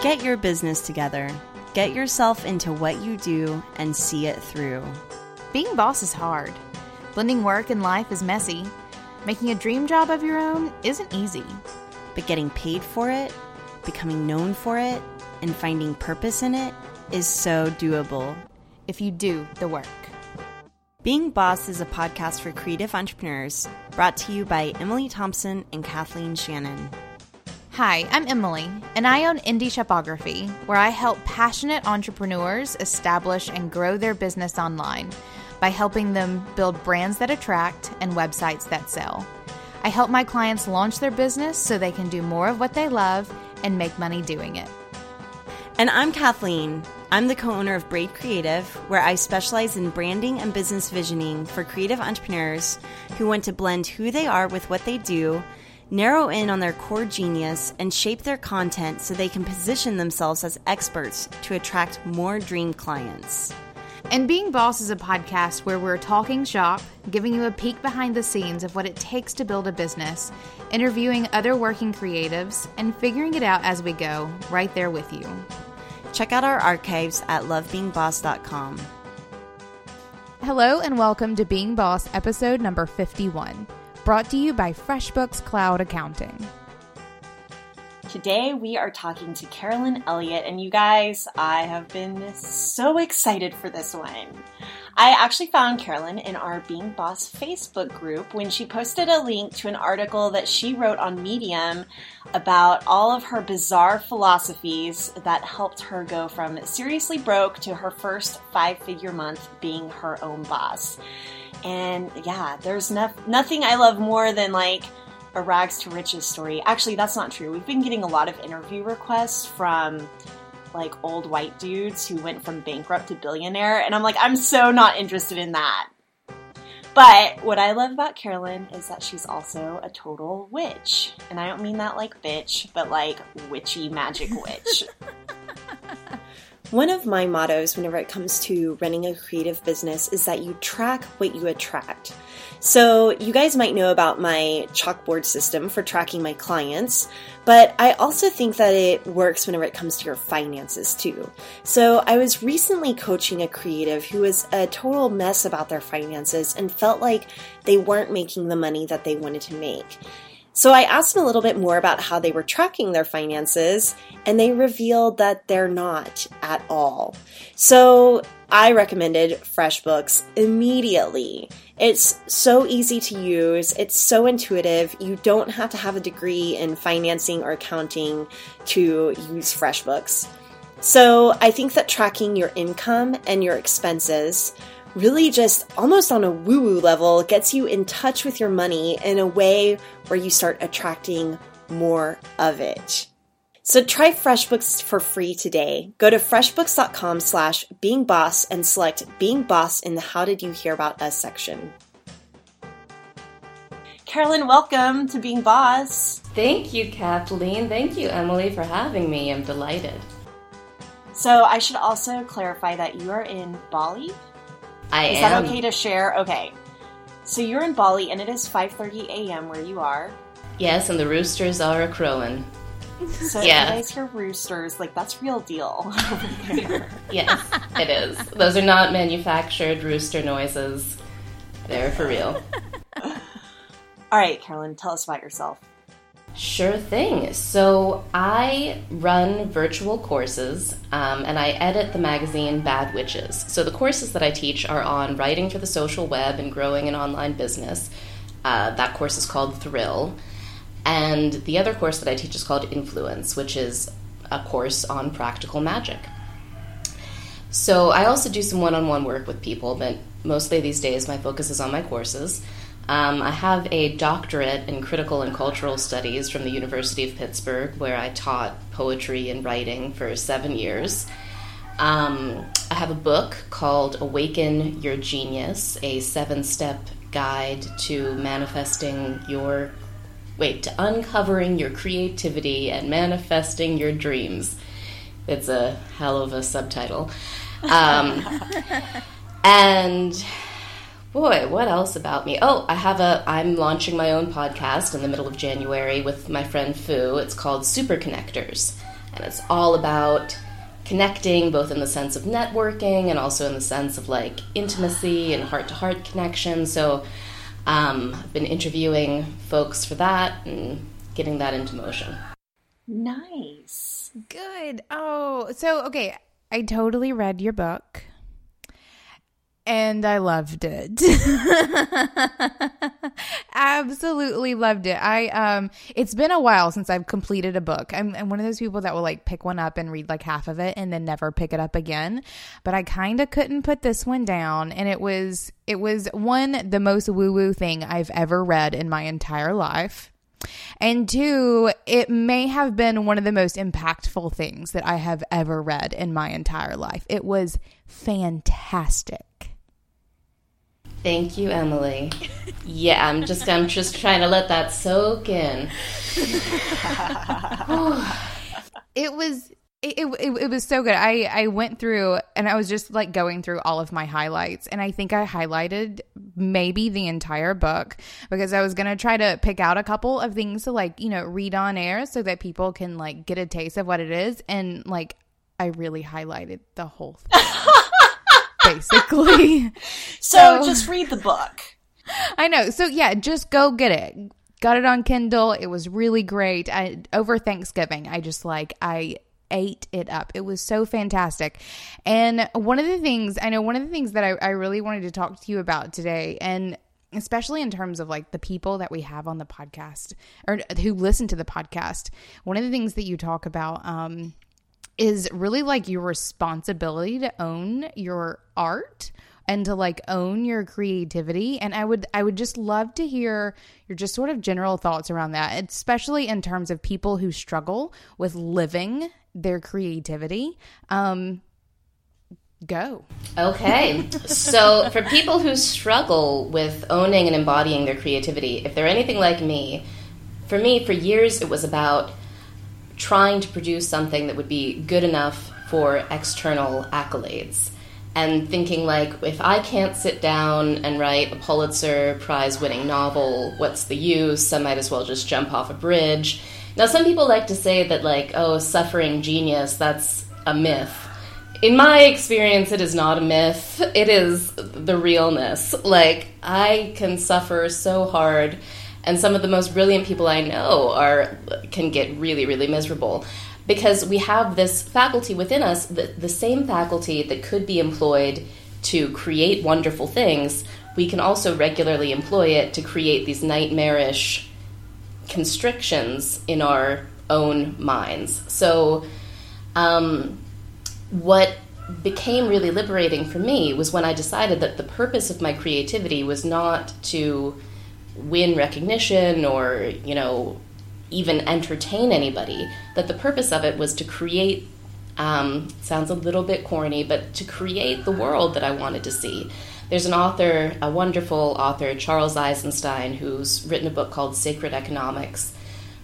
Get your business together. Get yourself into what you do and see it through. Being boss is hard. Blending work and life is messy. Making a dream job of your own isn't easy. But getting paid for it, becoming known for it, and finding purpose in it is so doable. If you do the work. Being Boss is a podcast for creative entrepreneurs brought to you by Emily Thompson and Kathleen Shannon. Hi, I'm Emily, and I own Indie Shopography, where I help passionate entrepreneurs establish and grow their business online by helping them build brands that attract and websites that sell. I help my clients launch their business so they can do more of what they love and make money doing it. And I'm Kathleen. I'm the co owner of Braid Creative, where I specialize in branding and business visioning for creative entrepreneurs who want to blend who they are with what they do, narrow in on their core genius, and shape their content so they can position themselves as experts to attract more dream clients. And Being Boss is a podcast where we're talking shop, giving you a peek behind the scenes of what it takes to build a business, interviewing other working creatives, and figuring it out as we go, right there with you. Check out our archives at lovebeingboss.com. Hello, and welcome to Being Boss, episode number 51, brought to you by FreshBooks Cloud Accounting. Today we are talking to Carolyn Elliott, and you guys, I have been so excited for this one. I actually found Carolyn in our Being Boss Facebook group when she posted a link to an article that she wrote on Medium about all of her bizarre philosophies that helped her go from seriously broke to her first five figure month being her own boss. And yeah, there's no- nothing I love more than like a rags to riches story. Actually, that's not true. We've been getting a lot of interview requests from like old white dudes who went from bankrupt to billionaire, and I'm like, I'm so not interested in that. But what I love about Carolyn is that she's also a total witch. And I don't mean that like bitch, but like witchy magic witch. One of my mottos whenever it comes to running a creative business is that you track what you attract. So, you guys might know about my chalkboard system for tracking my clients, but I also think that it works whenever it comes to your finances too. So, I was recently coaching a creative who was a total mess about their finances and felt like they weren't making the money that they wanted to make. So I asked them a little bit more about how they were tracking their finances, and they revealed that they're not at all. So I recommended FreshBooks immediately. It's so easy to use, it's so intuitive. You don't have to have a degree in financing or accounting to use FreshBooks. So I think that tracking your income and your expenses really just almost on a woo woo level gets you in touch with your money in a way where you start attracting more of it. So try FreshBooks for free today. Go to freshbooks.com slash being boss and select being boss in the how did you hear about us section. Carolyn, welcome to Being Boss. Thank you, Kathleen. Thank you, Emily, for having me. I'm delighted. So I should also clarify that you are in Bali. I is am. that okay to share? Okay. So you're in Bali and it is 5:30 a.m. where you are. Yes, and the roosters are a crowing. So Yeah. you guys hear roosters, like that's real deal. Yes, it is. Those are not manufactured rooster noises. They're for real. All right, Carolyn, tell us about yourself. Sure thing. So I run virtual courses um, and I edit the magazine Bad Witches. So the courses that I teach are on writing for the social web and growing an online business. Uh, that course is called Thrill. And the other course that I teach is called Influence, which is a course on practical magic. So I also do some one on one work with people, but mostly these days my focus is on my courses. Um, I have a doctorate in critical and cultural studies from the University of Pittsburgh, where I taught poetry and writing for seven years. Um, I have a book called Awaken Your Genius, a seven step guide to manifesting your, wait, to uncovering your creativity and manifesting your dreams. It's a hell of a subtitle. Um, and boy, what else about me? Oh, I have a. I'm launching my own podcast in the middle of January with my friend Fu. It's called Super Connectors, And it's all about connecting, both in the sense of networking and also in the sense of like intimacy and heart to heart connection. So um, I've been interviewing folks for that and getting that into motion. Nice. Good. Oh, so okay. I totally read your book and I loved it. Absolutely loved it. I um it's been a while since I've completed a book. I'm, I'm one of those people that will like pick one up and read like half of it and then never pick it up again. But I kind of couldn't put this one down and it was it was one the most woo-woo thing I've ever read in my entire life. And two, it may have been one of the most impactful things that I have ever read in my entire life. It was fantastic. Thank you, Emily. Yeah, I'm just I'm just trying to let that soak in. it was it, it, it, was so good. I, I went through and I was just like going through all of my highlights. And I think I highlighted maybe the entire book because I was going to try to pick out a couple of things to like, you know, read on air so that people can like get a taste of what it is. And like, I really highlighted the whole thing. basically. So, so just read the book. I know. So yeah, just go get it. Got it on Kindle. It was really great. I, over Thanksgiving, I just like I ate it up. It was so fantastic. And one of the things I know, one of the things that I, I really wanted to talk to you about today, and especially in terms of like the people that we have on the podcast or who listen to the podcast, one of the things that you talk about um, is really like your responsibility to own your art and to like own your creativity. And i would i would just love to hear your just sort of general thoughts around that especially in terms of people who struggle with living their creativity. Um go. Okay. So for people who struggle with owning and embodying their creativity if they're anything like me for me for years it was about trying to produce something that would be good enough for external accolades. And thinking like if i can't sit down and write a pulitzer prize winning novel what's the use? I might as well just jump off a bridge. Now some people like to say that like oh suffering genius that's a myth. In my experience it is not a myth. It is the realness. Like i can suffer so hard and some of the most brilliant people I know are can get really really miserable. Because we have this faculty within us the, the same faculty that could be employed to create wonderful things we can also regularly employ it to create these nightmarish constrictions in our own minds. So um, what became really liberating for me was when I decided that the purpose of my creativity was not to win recognition or, you know, even entertain anybody, that the purpose of it was to create um, sounds a little bit corny, but to create the world that I wanted to see. There's an author, a wonderful author, Charles Eisenstein, who's written a book called Sacred Economics,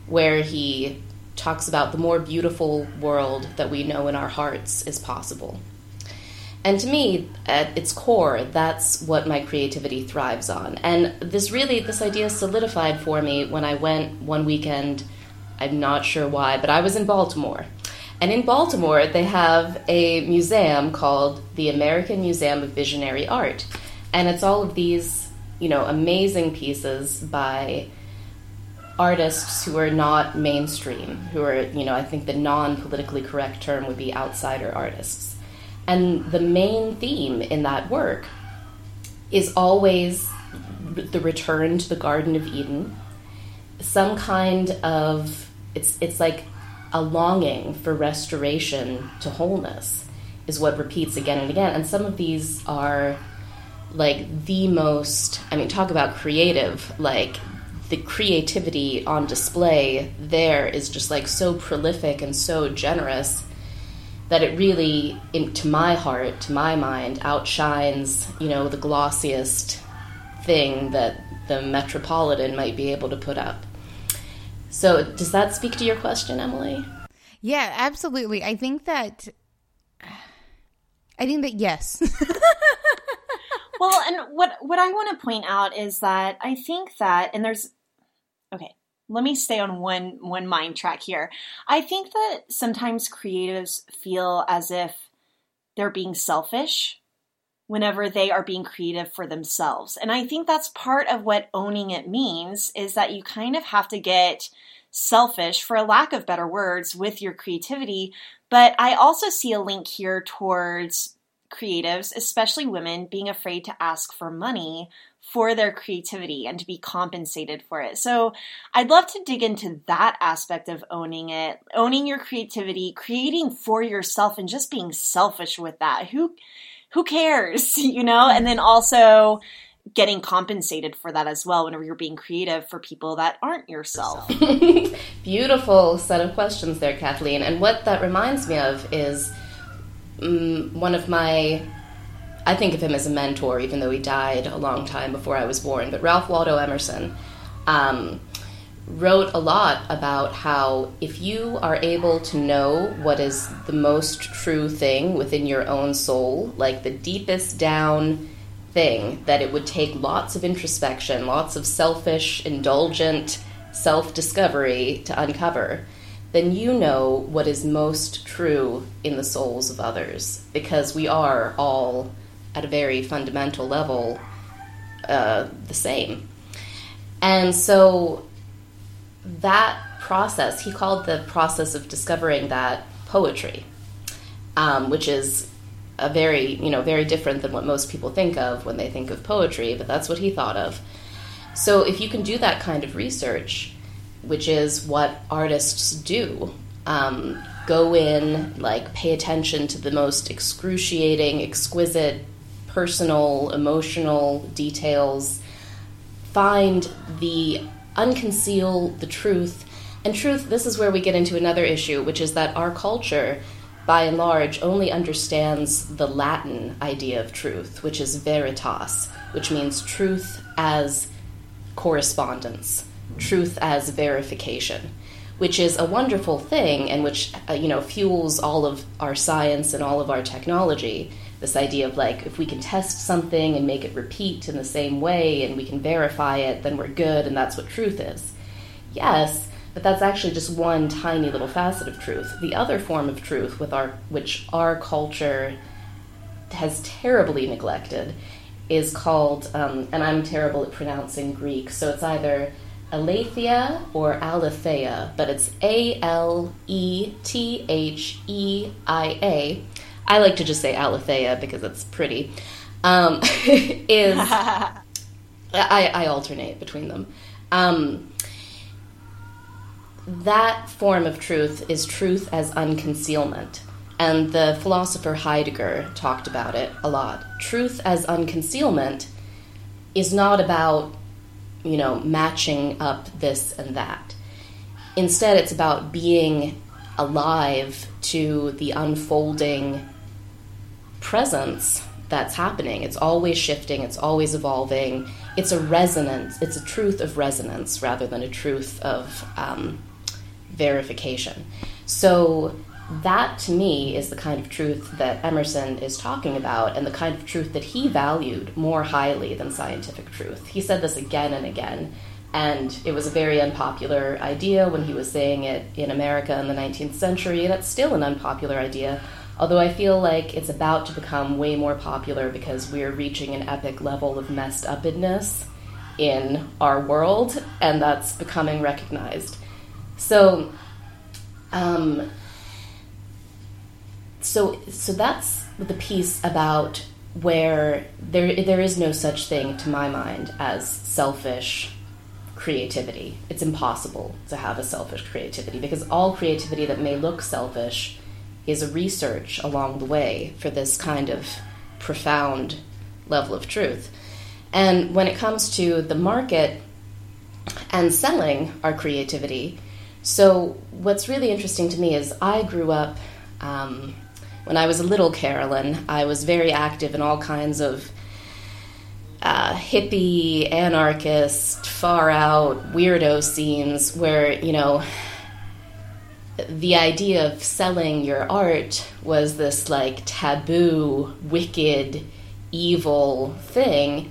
where he talks about the more beautiful world that we know in our hearts is possible. And to me, at its core, that's what my creativity thrives on. And this really, this idea solidified for me when I went one weekend. I'm not sure why, but I was in Baltimore. And in Baltimore, they have a museum called the American Museum of Visionary Art. And it's all of these, you know, amazing pieces by artists who are not mainstream, who are, you know, I think the non politically correct term would be outsider artists. And the main theme in that work is always the return to the Garden of Eden, some kind of it's it's like a longing for restoration to wholeness is what repeats again and again. And some of these are like the most I mean talk about creative, like the creativity on display there is just like so prolific and so generous that it really, in, to my heart, to my mind, outshines, you know, the glossiest thing that the Metropolitan might be able to put up. So, does that speak to your question, Emily? Yeah, absolutely. I think that. I think that yes. well, and what what I want to point out is that I think that, and there's, okay, let me stay on one one mind track here. I think that sometimes creatives feel as if they're being selfish whenever they are being creative for themselves. And I think that's part of what owning it means is that you kind of have to get selfish for a lack of better words with your creativity, but I also see a link here towards creatives, especially women, being afraid to ask for money for their creativity and to be compensated for it. So I'd love to dig into that aspect of owning it, owning your creativity, creating for yourself and just being selfish with that. Who who cares, you know? And then also getting compensated for that as well whenever you're being creative for people that aren't yourself. Beautiful set of questions there, Kathleen. And what that reminds me of is um, one of my I think of him as a mentor, even though he died a long time before I was born. But Ralph Waldo Emerson um, wrote a lot about how if you are able to know what is the most true thing within your own soul, like the deepest down thing, that it would take lots of introspection, lots of selfish, indulgent self discovery to uncover, then you know what is most true in the souls of others because we are all at a very fundamental level uh, the same. And so that process, he called the process of discovering that poetry, um, which is a very, you know, very different than what most people think of when they think of poetry, but that's what he thought of. So if you can do that kind of research, which is what artists do, um, go in, like, pay attention to the most excruciating, exquisite personal, emotional details, find the unconceal the truth. And truth, this is where we get into another issue, which is that our culture, by and large, only understands the Latin idea of truth, which is veritas, which means truth as correspondence, truth as verification which is a wonderful thing and which uh, you know fuels all of our science and all of our technology this idea of like if we can test something and make it repeat in the same way and we can verify it then we're good and that's what truth is. Yes but that's actually just one tiny little facet of truth. The other form of truth with our which our culture has terribly neglected is called um, and i'm terrible at pronouncing greek so it's either Aletheia or Aletheia, but it's A L T H E I like to just say Aletheia because it's pretty. Um, is I, I, alternate between them. Um, that form of truth is truth as unconcealment. And the philosopher Heidegger talked about it a lot. Truth as unconcealment is not about, you know, matching up this and that. Instead, it's about being alive to the unfolding presence that's happening. It's always shifting, it's always evolving. It's a resonance, it's a truth of resonance rather than a truth of um, verification. So, that to me is the kind of truth that Emerson is talking about and the kind of truth that he valued more highly than scientific truth. He said this again and again, and it was a very unpopular idea when he was saying it in America in the 19th century, and it's still an unpopular idea Although I feel like it's about to become way more popular because we're reaching an epic level of messed upness in our world, and that's becoming recognized. So, um, so, so that's the piece about where there there is no such thing to my mind as selfish creativity. It's impossible to have a selfish creativity because all creativity that may look selfish is a research along the way for this kind of profound level of truth. And when it comes to the market and selling our creativity, so what's really interesting to me is I grew up um, when I was a little Carolyn. I was very active in all kinds of uh, hippie, anarchist, far out, weirdo scenes where, you know, the idea of selling your art was this like taboo, wicked, evil thing.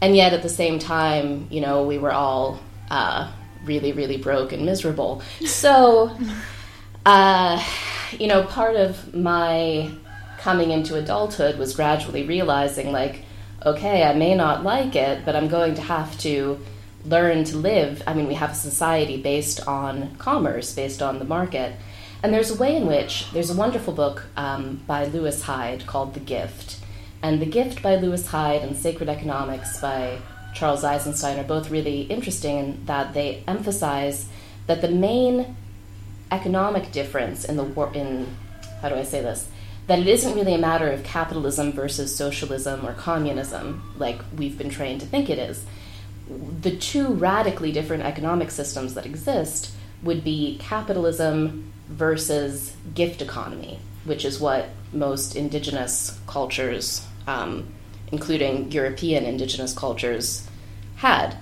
And yet at the same time, you know, we were all uh, really, really broke and miserable. So, uh, you know, part of my coming into adulthood was gradually realizing, like, okay, I may not like it, but I'm going to have to learn to live. I mean, we have a society based on commerce, based on the market. And there's a way in which there's a wonderful book um, by Lewis Hyde called The Gift. And The Gift by Lewis Hyde and Sacred Economics by Charles Eisenstein are both really interesting in that they emphasize that the main economic difference in the war in how do I say this? That it isn't really a matter of capitalism versus socialism or communism, like we've been trained to think it is. The two radically different economic systems that exist would be capitalism versus gift economy, which is what most indigenous cultures, um, including European indigenous cultures, had.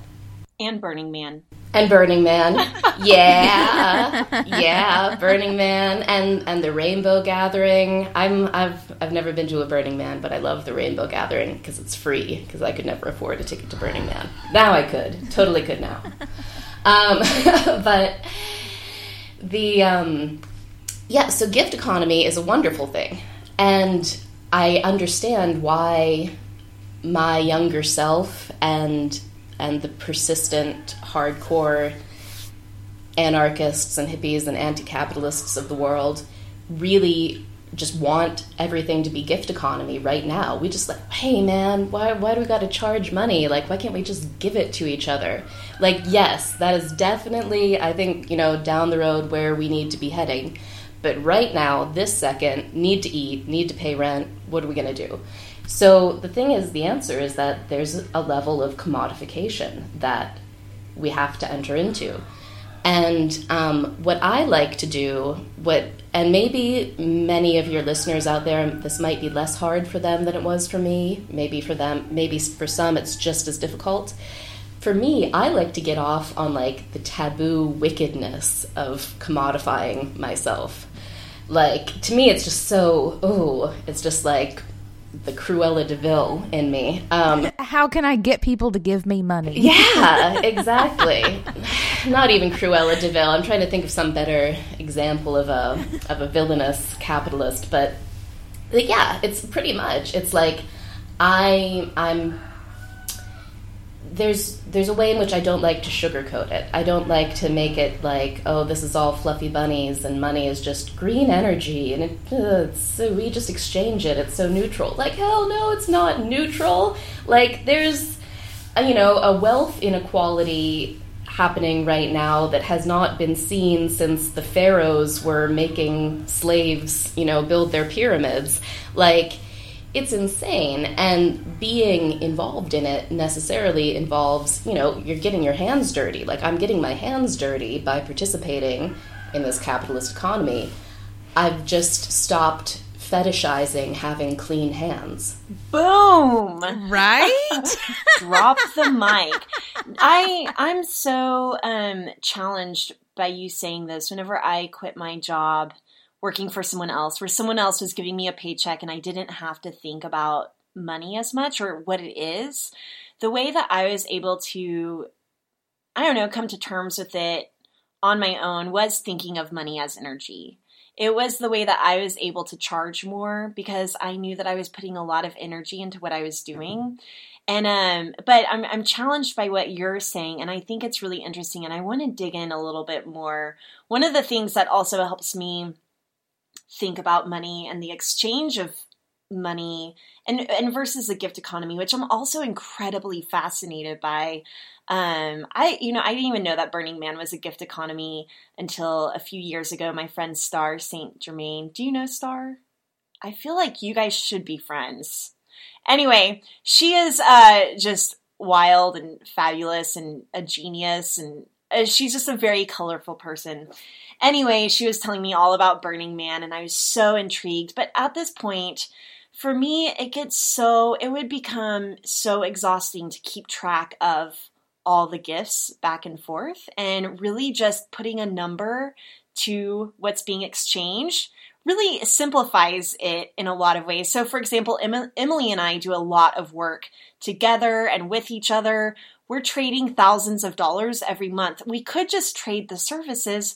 And Burning Man. And Burning Man, yeah, yeah, Burning Man, and and the Rainbow Gathering. I'm I've I've never been to a Burning Man, but I love the Rainbow Gathering because it's free. Because I could never afford a ticket to Burning Man. Now I could, totally could now. Um, but the um, yeah, so gift economy is a wonderful thing, and I understand why my younger self and and the persistent hardcore anarchists and hippies and anti-capitalists of the world really just want everything to be gift economy right now. We just like, hey man, why why do we got to charge money? Like why can't we just give it to each other? Like yes, that is definitely I think, you know, down the road where we need to be heading. But right now, this second, need to eat, need to pay rent, what are we going to do? So the thing is, the answer is that there's a level of commodification that we have to enter into. And um, what I like to do, what and maybe many of your listeners out there, this might be less hard for them than it was for me. Maybe for them, maybe for some, it's just as difficult. For me, I like to get off on like the taboo wickedness of commodifying myself like to me it's just so oh it's just like the Cruella de Vil in me. Um, How can I get people to give me money? Yeah, exactly. Not even Cruella de Vil. I'm trying to think of some better example of a of a villainous capitalist, but yeah, it's pretty much. It's like I I'm there's there's a way in which I don't like to sugarcoat it. I don't like to make it like, oh, this is all fluffy bunnies and money is just green energy and it, uh, so we just exchange it. It's so neutral. Like hell no, it's not neutral. Like there's a, you know a wealth inequality happening right now that has not been seen since the pharaohs were making slaves, you know, build their pyramids. Like it's insane and being involved in it necessarily involves you know you're getting your hands dirty like i'm getting my hands dirty by participating in this capitalist economy i've just stopped fetishizing having clean hands Boom! Right? Drop the mic. I I'm so um challenged by you saying this. Whenever I quit my job working for someone else, where someone else was giving me a paycheck and I didn't have to think about money as much or what it is, the way that I was able to, I don't know, come to terms with it on my own was thinking of money as energy. It was the way that I was able to charge more because I knew that I was putting a lot of energy into what I was doing. And um but I'm I'm challenged by what you're saying and I think it's really interesting and I want to dig in a little bit more. One of the things that also helps me think about money and the exchange of money and and versus the gift economy which I'm also incredibly fascinated by. Um I you know I didn't even know that Burning Man was a gift economy until a few years ago. My friend Star St. Germain. Do you know Star? I feel like you guys should be friends. Anyway she is uh just wild and fabulous and a genius and Uh, she's just a very colorful person Anyway, she was telling me all about Burning Man, and I was so intrigued. But at this point, for me, it gets so, it would become so exhausting to keep track of all the gifts back and forth and really just putting a number to what's being exchanged really simplifies it in a lot of ways. So, for example, Emily and I do a lot of work together and with each other we're trading thousands of dollars every month. We could just trade the services,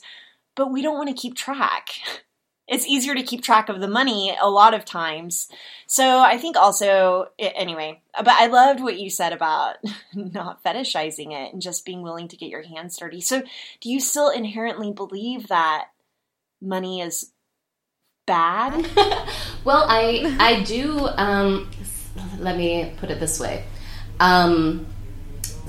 but we don't want to keep track. It's easier to keep track of the money a lot of times. So I think also, anyway, but I loved what you said about not fetishizing it and just being willing to get your hands dirty. So do you still inherently believe that money is bad? well, I I do. Um, let me put it this way. Um,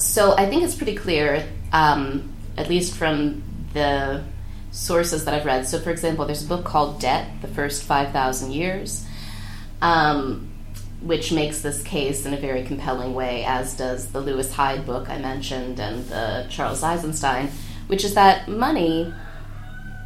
so I think it's pretty clear, um, at least from the sources that I've read. So, for example, there's a book called Debt: The First Five Thousand Years, um, which makes this case in a very compelling way, as does the Lewis Hyde book I mentioned and the Charles Eisenstein, which is that money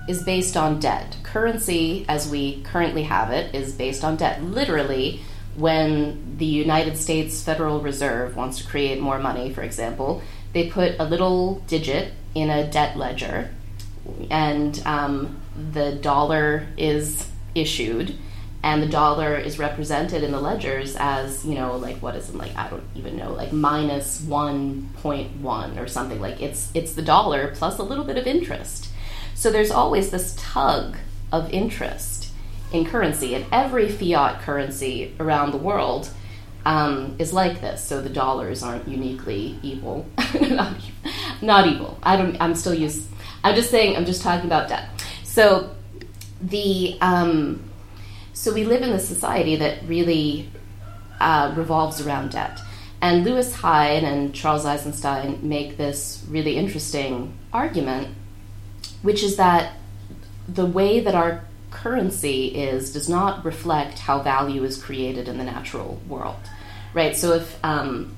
is based on debt. Currency, as we currently have it, is based on debt. Literally, when the United States Federal Reserve wants to create more money, for example, they put a little digit in a debt ledger, and um, the dollar is issued, and the dollar is represented in the ledgers as you know, like what is it like? I don't even know, like minus one point one or something. Like it's it's the dollar plus a little bit of interest. So there's always this tug of interest in currency, and every fiat currency around the world um, is like this. So the dollars aren't uniquely evil, not, not, evil. I don't. I'm still used. I'm just saying. I'm just talking about debt. So the um, so we live in a society that really uh, revolves around debt. And Lewis Hyde and Charles Eisenstein make this really interesting argument, which is that the way that our currency is does not reflect how value is created in the natural world, right? So if um,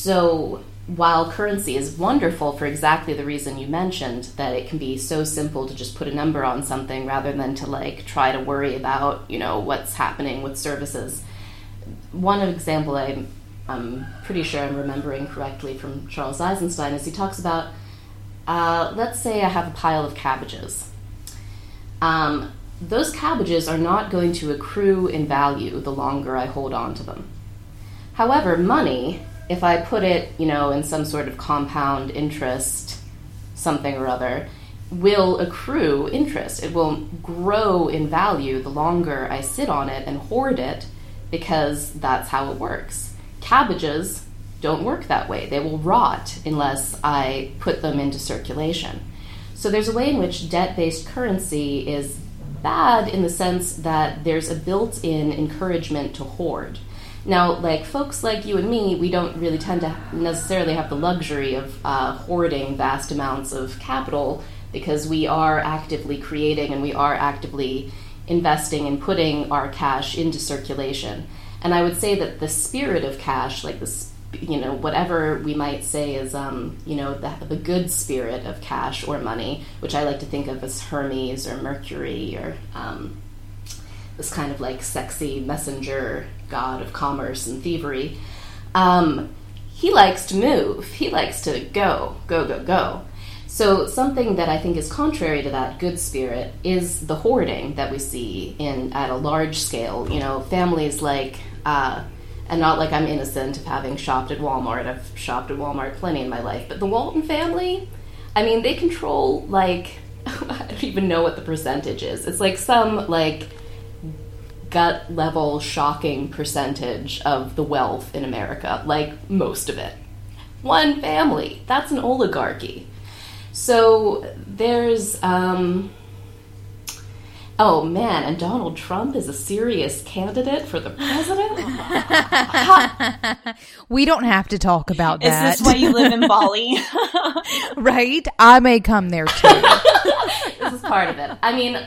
so, while currency is wonderful for exactly the reason you mentioned, that it can be so simple to just put a number on something rather than to like try to worry about you know what's happening with services. One example I'm, I'm pretty sure I'm remembering correctly from Charles Eisenstein is he talks about uh, let's say I have a pile of cabbages um, those cabbages are not going to accrue in value the longer I hold on to them. However, money, if I put it, you know, in some sort of compound interest, something or other, will accrue interest. It will grow in value the longer I sit on it and hoard it because that's how it works. Cabbages don't work that way. They will rot unless I put them into circulation. So there's a way in which debt based currency is bad in the sense that there's a built in encouragement to hoard. Now, like folks like you and me, we don't really tend to necessarily have the luxury of uh, hoarding vast amounts of capital because we are actively creating and we are actively investing and putting our cash into circulation. And I would say that the spirit of cash, like the you know whatever we might say is um, you know the, the good spirit of cash or money which i like to think of as hermes or mercury or um, this kind of like sexy messenger god of commerce and thievery. Um, he likes to move. He likes to go go go go. So something that i think is contrary to that good spirit is the hoarding that we see in at a large scale. You know families like uh, and not like I'm innocent of having shopped at Walmart. I've shopped at Walmart plenty in my life. But the Walton family, I mean, they control like I don't even know what the percentage is. It's like some like gut level shocking percentage of the wealth in America, like most of it. One family. That's an oligarchy. So there's um Oh man, and Donald Trump is a serious candidate for the president? we don't have to talk about that. Is this why you live in Bali? right? I may come there too. this is part of it. I mean,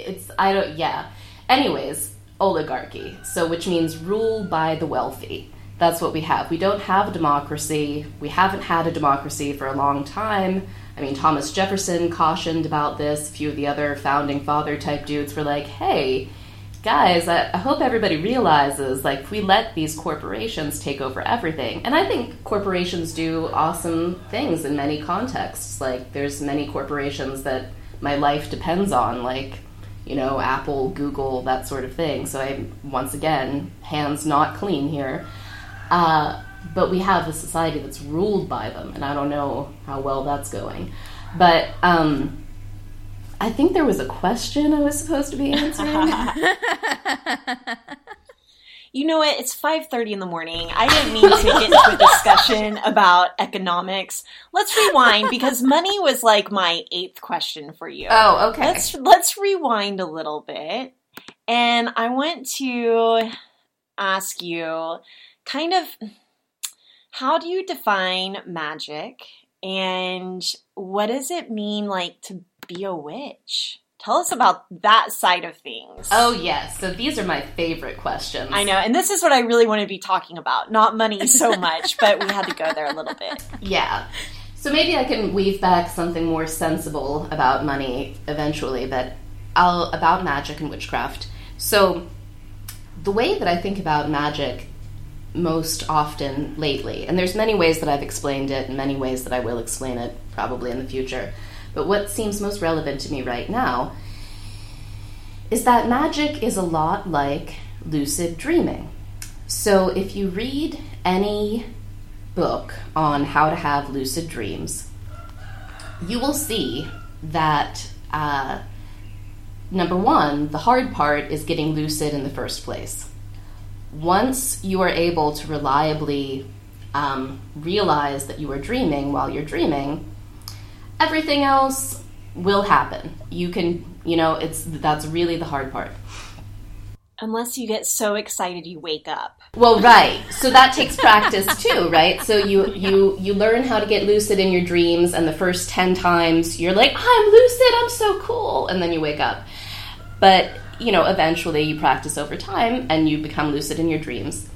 it's, I don't, yeah. Anyways, oligarchy. So, which means rule by the wealthy. That's what we have. We don't have a democracy. We haven't had a democracy for a long time I mean, Thomas Jefferson cautioned about this. A few of the other founding father type dudes were like, hey, guys, I, I, hope everybody realizes like if we let these corporations take over everything, and I think corporations do awesome things in many contexts. Like there's many corporations that my life depends on, like you know Apple, Google, that sort of thing. So I once again, hands not clean here. Uh, but we have a society that's ruled by them, and I don't know how well that's going. But um, I think there was a question I was supposed to be answering. You know what? It's 5:30 in the morning. I didn't mean to get into a discussion about economics. Let's rewind because money was like my eighth question for you. oh, okay. Let's let's rewind a little bit. And I want to ask you kind of how do you define magic and what does it mean like to be a witch? Tell us about that side of things. oh, yes. So these are my favorite questions. I know, and this is what I really want to be talking about. Not money so much, but we had to go there a little bit. Yeah. So maybe I can weave back something more sensible about money eventually, but I'll about magic and witchcraft. So the way that I think about magic most often lately, and there's many ways that I've explained it and many ways that I will explain it probably in the future. But what seems most relevant to me right now is that magic is a lot like lucid dreaming. So if you read any book on how to have lucid dreams, you will see that uh, number one, the hard part is getting lucid in the first place. Once you are able to reliably um, realize that you are dreaming while you're dreaming, everything else will happen. You can, you know, it's that's really the hard part. Unless you get so excited you wake up. Well, right. So that takes practice too, right? So you you you learn how to get lucid in your dreams, and the first ten times you're like, "I'm lucid, I'm so cool," and then you wake up. But you know, eventually you practice over time, and you become lucid in your dreams.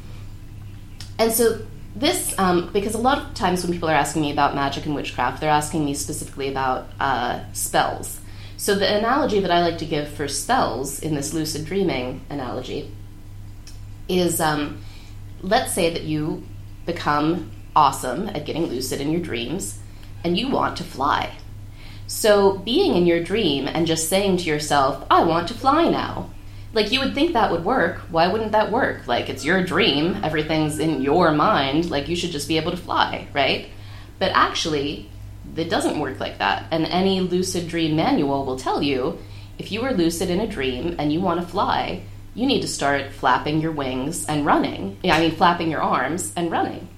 And so this, um, because a lot of times when people are asking me about magic and witchcraft, they're asking me specifically about uh, spells. So the analogy that I like to give for spells in this lucid dreaming analogy is um, let's say that you become awesome at getting lucid in your dreams and you want to fly. So being in your dream and just saying to yourself, I want to fly now. Like you would think that would work. Why wouldn't that work? Like it's your dream, everything's in your mind, like you should just be able to fly, right? But actually, it doesn't work like that. And any lucid dream manual will tell you if you are lucid in a dream and you want to fly, you need to start flapping your wings and running. I mean, flapping your arms and running.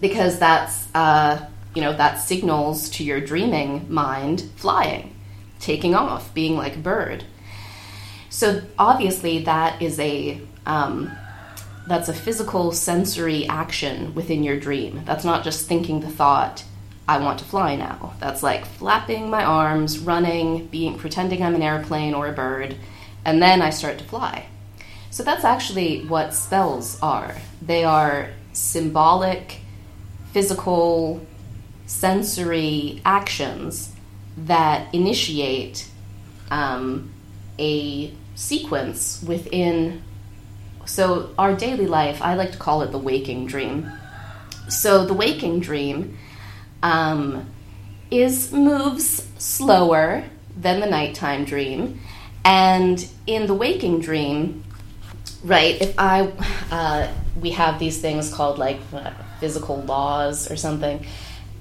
Because that's, uh, you know, that signals to your dreaming mind flying, taking off, being like a bird. So obviously, that is a. Um, that's a physical sensory action within your dream. That's not just thinking the thought, I want to fly now. That's like flapping my arms, running, being pretending I'm an airplane or a bird, and then I start to fly. So that's actually what spells are. They are symbolic, physical, sensory actions that initiate um, a sequence within. So, our daily life, I like to call it the waking dream. So, the waking dream um, is moves slower than the nighttime dream, and in the waking dream, right? If I uh, we have these things called like physical laws or something.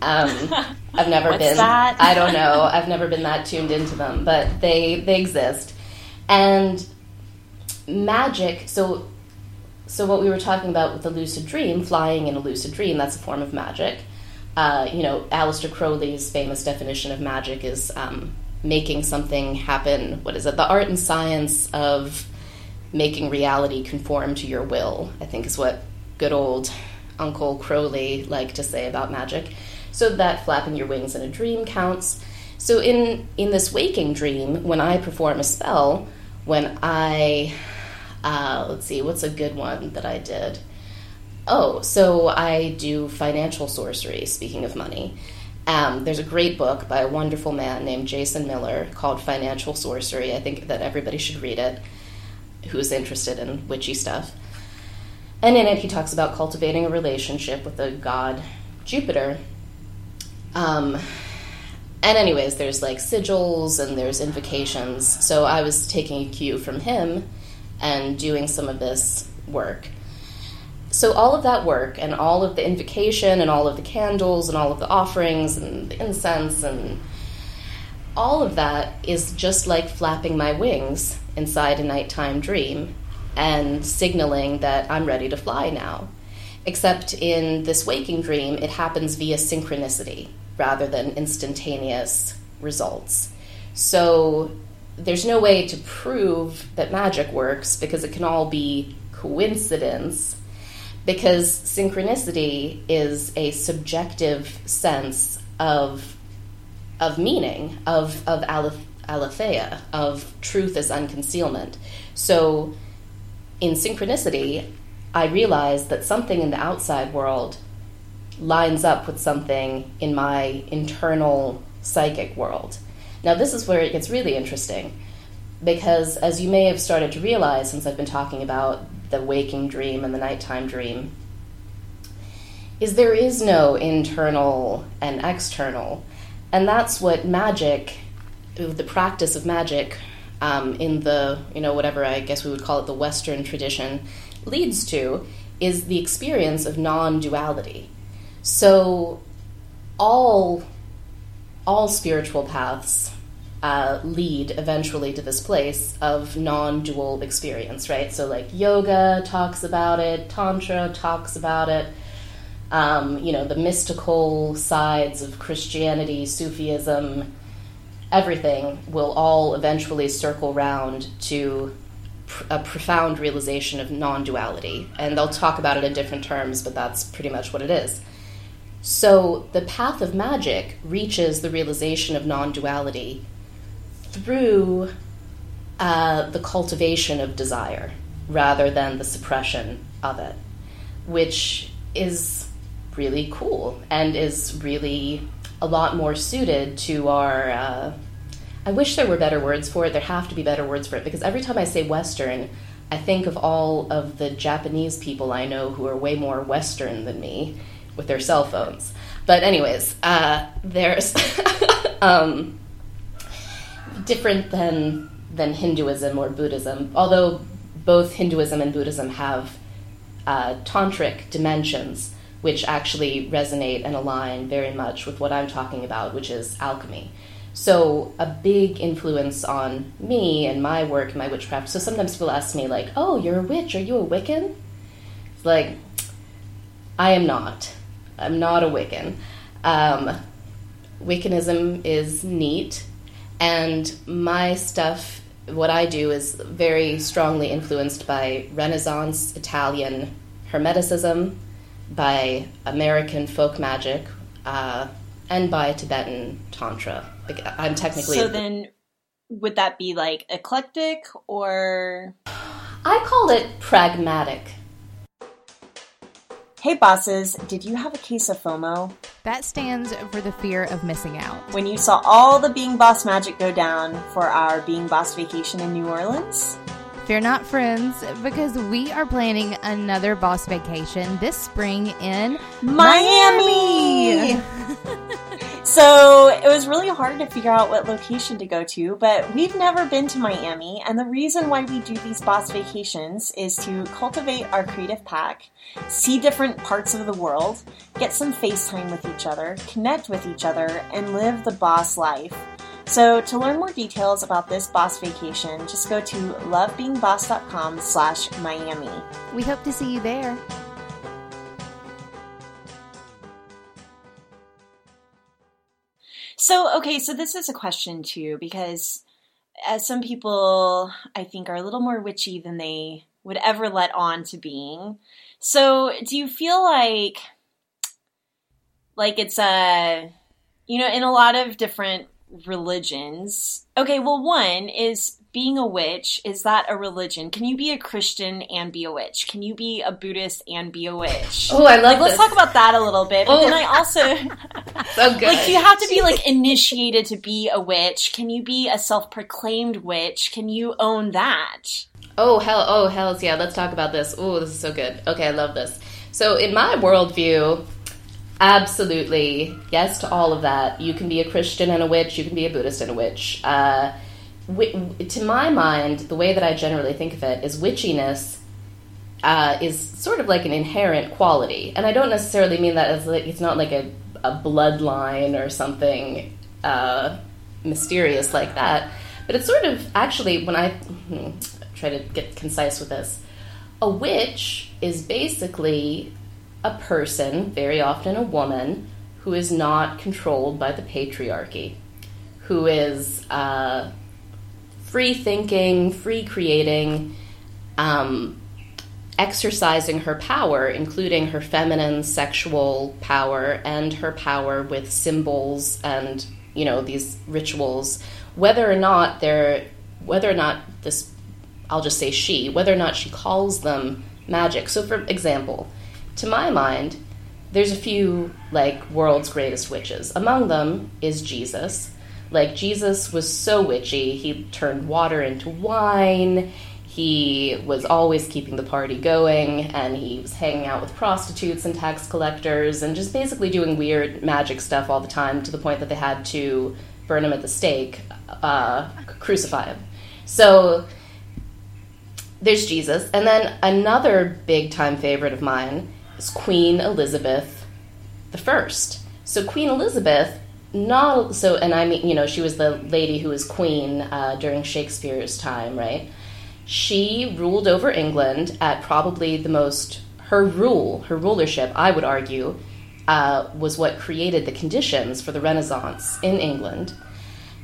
Um, I've never been. that? I don't know. I've never been that tuned into them, but they they exist. And magic. So so what we were talking about with the lucid dream, flying in a lucid dream, that's a form of magic. Uh, you know, Aleister Crowley's famous definition of magic is um, making something happen. What is it? The art and science of making reality conform to your will. I think is what good old Uncle Crowley liked to say about magic. So that flapping your wings in a dream counts. So in in this waking dream, when I perform a spell, when I uh, let's see, what's a good one that I did? Oh, so I do financial sorcery. Speaking of money, um, there's a great book by a wonderful man named Jason Miller called Financial Sorcery. I think that everybody should read it who's interested in witchy stuff. And in it, he talks about cultivating a relationship with the god Jupiter. Um, and, anyways, there's like sigils and there's invocations. So I was taking a cue from him and doing some of this work. so all of that work and all of the invocation and all of the candles and all of the offerings and the incense and all of that is just like flapping my wings inside a nighttime dream and signaling that I'm ready to fly now. Except in this waking dream, it happens via synchronicity rather than instantaneous results. So there's no way to prove that magic works because it can all be coincidence because synchronicity is a subjective sense of of meaning of of aletheia of truth as unconcealment so in synchronicity i realize that something in the outside world lines up with something in my internal psychic world now this is where it gets really interesting because as you may have started to realize since i've been talking about the waking dream and the nighttime dream is there is no internal and external. And that's what magic, the practice of magic um, in the, you know, whatever I guess we would call it the Western tradition, leads to, is the experience of non duality. So all, all spiritual paths uh, lead eventually to this place of non dual experience, right? So, like, yoga talks about it, Tantra talks about it. Um, you know, the mystical sides of Christianity, Sufism, everything will all eventually circle round to a profound realization of non duality. And they'll talk about it in different terms, but that's pretty much what it is. So, the path of magic reaches the realization of non duality through uh, the cultivation of desire rather than the suppression of it, which is really cool and is really a lot more suited to our. Uh, I wish there were better words for it. There have to be better words for it because every time I say Western, I think of all of the Japanese people I know who are way more Western than me with their cell phones. But, anyways, uh, there's. um, different than than Hinduism or Buddhism, although both Hinduism and Buddhism have uh, tantric dimensions which actually resonate and align very much with what I'm talking about, which is alchemy. So, a big influence on me and my work and my witchcraft. So, sometimes people ask me, like, oh, you're a witch, are you a Wiccan? It's like, I am not. I'm not a Wiccan. Um, Wiccanism is neat and my stuff, what I do, is very strongly influenced by Renaissance Italian Hermeticism, by American folk magic, uh, and by Tibetan Tantra. I'm technically. So then, would that be like eclectic or? I call it pragmatic. Hey bosses, did you have a case of FOMO? That stands for the fear of missing out. When you saw all the Being Boss magic go down for our Being Boss vacation in New Orleans? Fear not, friends, because we are planning another boss vacation this spring in Miami. Miami. So it was really hard to figure out what location to go to, but we've never been to Miami, and the reason why we do these boss vacations is to cultivate our creative pack, see different parts of the world, get some FaceTime with each other, connect with each other, and live the boss life. So to learn more details about this boss vacation, just go to lovebeingboss.com slash Miami. We hope to see you there. So, okay, so this is a question too, because as some people I think are a little more witchy than they would ever let on to being. So, do you feel like like it's a you know, in a lot of different religions. Okay, well one is being a witch, is that a religion? Can you be a Christian and be a witch? Can you be a Buddhist and be a witch? Oh, I love like, Let's talk about that a little bit. But oh. then I also so good. Like you have to be like initiated to be a witch. Can you be a self-proclaimed witch? Can you own that? Oh hell! Oh hells yeah! Let's talk about this. Oh, this is so good. Okay, I love this. So in my worldview, absolutely yes to all of that. You can be a Christian and a witch. You can be a Buddhist and a witch. Uh, to my mind, the way that I generally think of it is witchiness uh, is sort of like an inherent quality, and I don't necessarily mean that as like, it's not like a, a bloodline or something uh, mysterious like that, but it's sort of actually when I hmm, try to get concise with this, a witch is basically a person, very often a woman, who is not controlled by the patriarchy, who is uh, free thinking, free creating. Um, exercising her power, including her feminine sexual power and her power with symbols and you know these rituals, whether or not they're whether or not this I'll just say she, whether or not she calls them magic. So for example, to my mind, there's a few like world's greatest witches. Among them is Jesus. Like Jesus was so witchy, he turned water into wine he was always keeping the party going, and he was hanging out with prostitutes and tax collectors, and just basically doing weird magic stuff all the time to the point that they had to burn him at the stake, uh, crucify him. So there's Jesus, and then another big time favorite of mine is Queen Elizabeth First. So Queen Elizabeth, not so, and I mean, you know, she was the lady who was queen uh, during Shakespeare's time, right? She ruled over England at probably the most, her rule, her rulership, I would argue, uh, was what created the conditions for the Renaissance in England.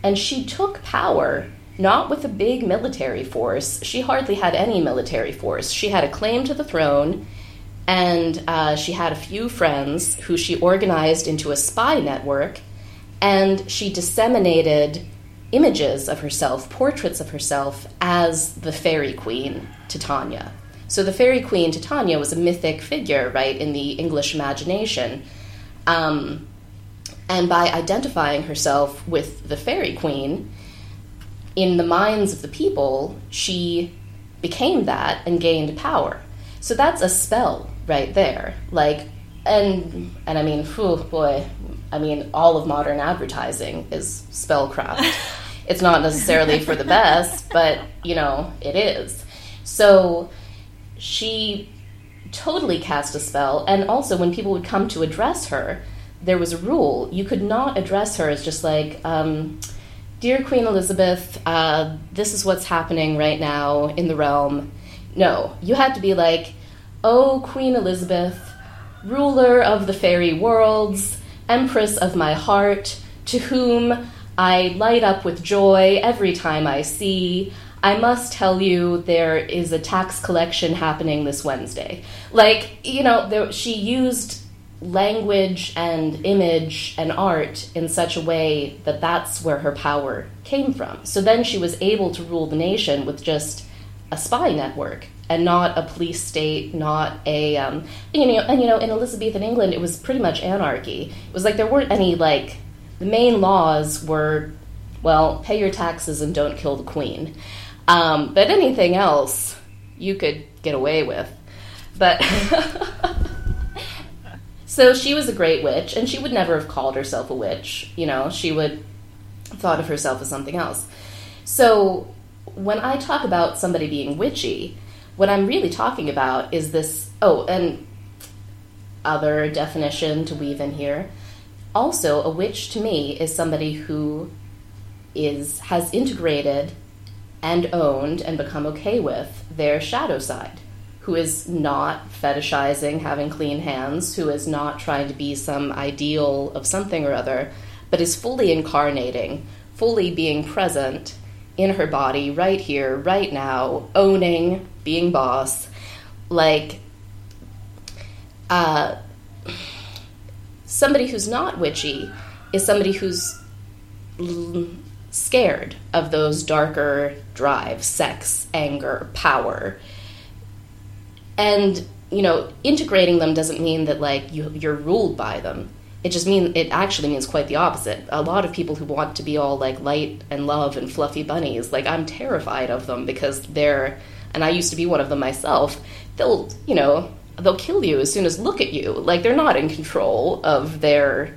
And she took power not with a big military force. She hardly had any military force. She had a claim to the throne, and uh, she had a few friends who she organized into a spy network, and she disseminated images of herself, portraits of herself, as the fairy queen Titania. So the fairy queen Titania was a mythic figure, right, in the English imagination. Um, and by identifying herself with the fairy queen, in the minds of the people, she became that and gained power. So that's a spell right there. Like, and and I mean, whew, boy, I mean, all of modern advertising is spellcraft. it's not necessarily for the best, but you know, it is. So she totally cast a spell, and also when people would come to address her, there was a rule. You could not address her as just like, um, Dear Queen Elizabeth, uh, this is what's happening right now in the realm. No, you had to be like, Oh, Queen Elizabeth, ruler of the fairy worlds, empress of my heart, to whom I light up with joy every time I see. I must tell you, there is a tax collection happening this Wednesday. Like, you know, there, she used language and image and art in such a way that that's where her power came from. So then she was able to rule the nation with just a spy network and not a police state, not a um, you know, and you know, in Elizabethan England, it was pretty much anarchy. It was like there weren't any like the main laws were, well, pay your taxes and don't kill the queen. Um, but anything else, you could get away with. But so she was a great witch, and she would never have called herself a witch. You know, she would thought of herself as something else. So when I talk about somebody being witchy, what I'm really talking about is this. Oh, and other definition to weave in here. Also, a witch to me is somebody who is has integrated and owned and become okay with their shadow side, who is not fetishizing having clean hands, who is not trying to be some ideal of something or other, but is fully incarnating, fully being present in her body right here, right now, owning, being boss. Like, uh, somebody who's not witchy is somebody who's l- scared of those darker drives sex, anger, power. And, you know, integrating them doesn't mean that, like, you, you're ruled by them it just means it actually means quite the opposite. A lot of people who want to be all like light and love and fluffy bunnies, like I'm terrified of them because they're and I used to be one of them myself. They'll, you know, they'll kill you as soon as look at you. Like they're not in control of their,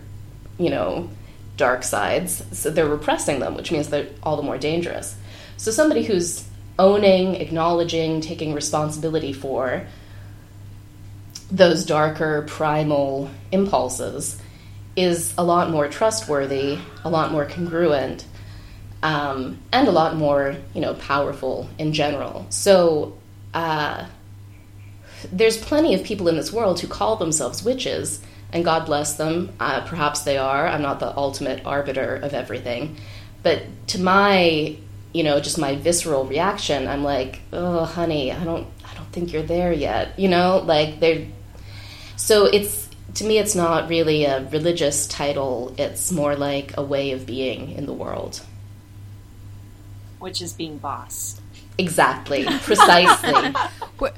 you know, dark sides. So they're repressing them, which means they're all the more dangerous. So somebody who's owning, acknowledging, taking responsibility for those darker primal impulses is a lot more trustworthy, a lot more congruent, um, and a lot more, you know, powerful in general. So uh, there's plenty of people in this world who call themselves witches, and God bless them. Uh, perhaps they are. I'm not the ultimate arbiter of everything, but to my, you know, just my visceral reaction, I'm like, oh, honey, I don't, I don't think you're there yet. You know, like they're. So it's to me, it's not really a religious title. It's more like a way of being in the world. Which is being boss. Exactly, precisely. we're,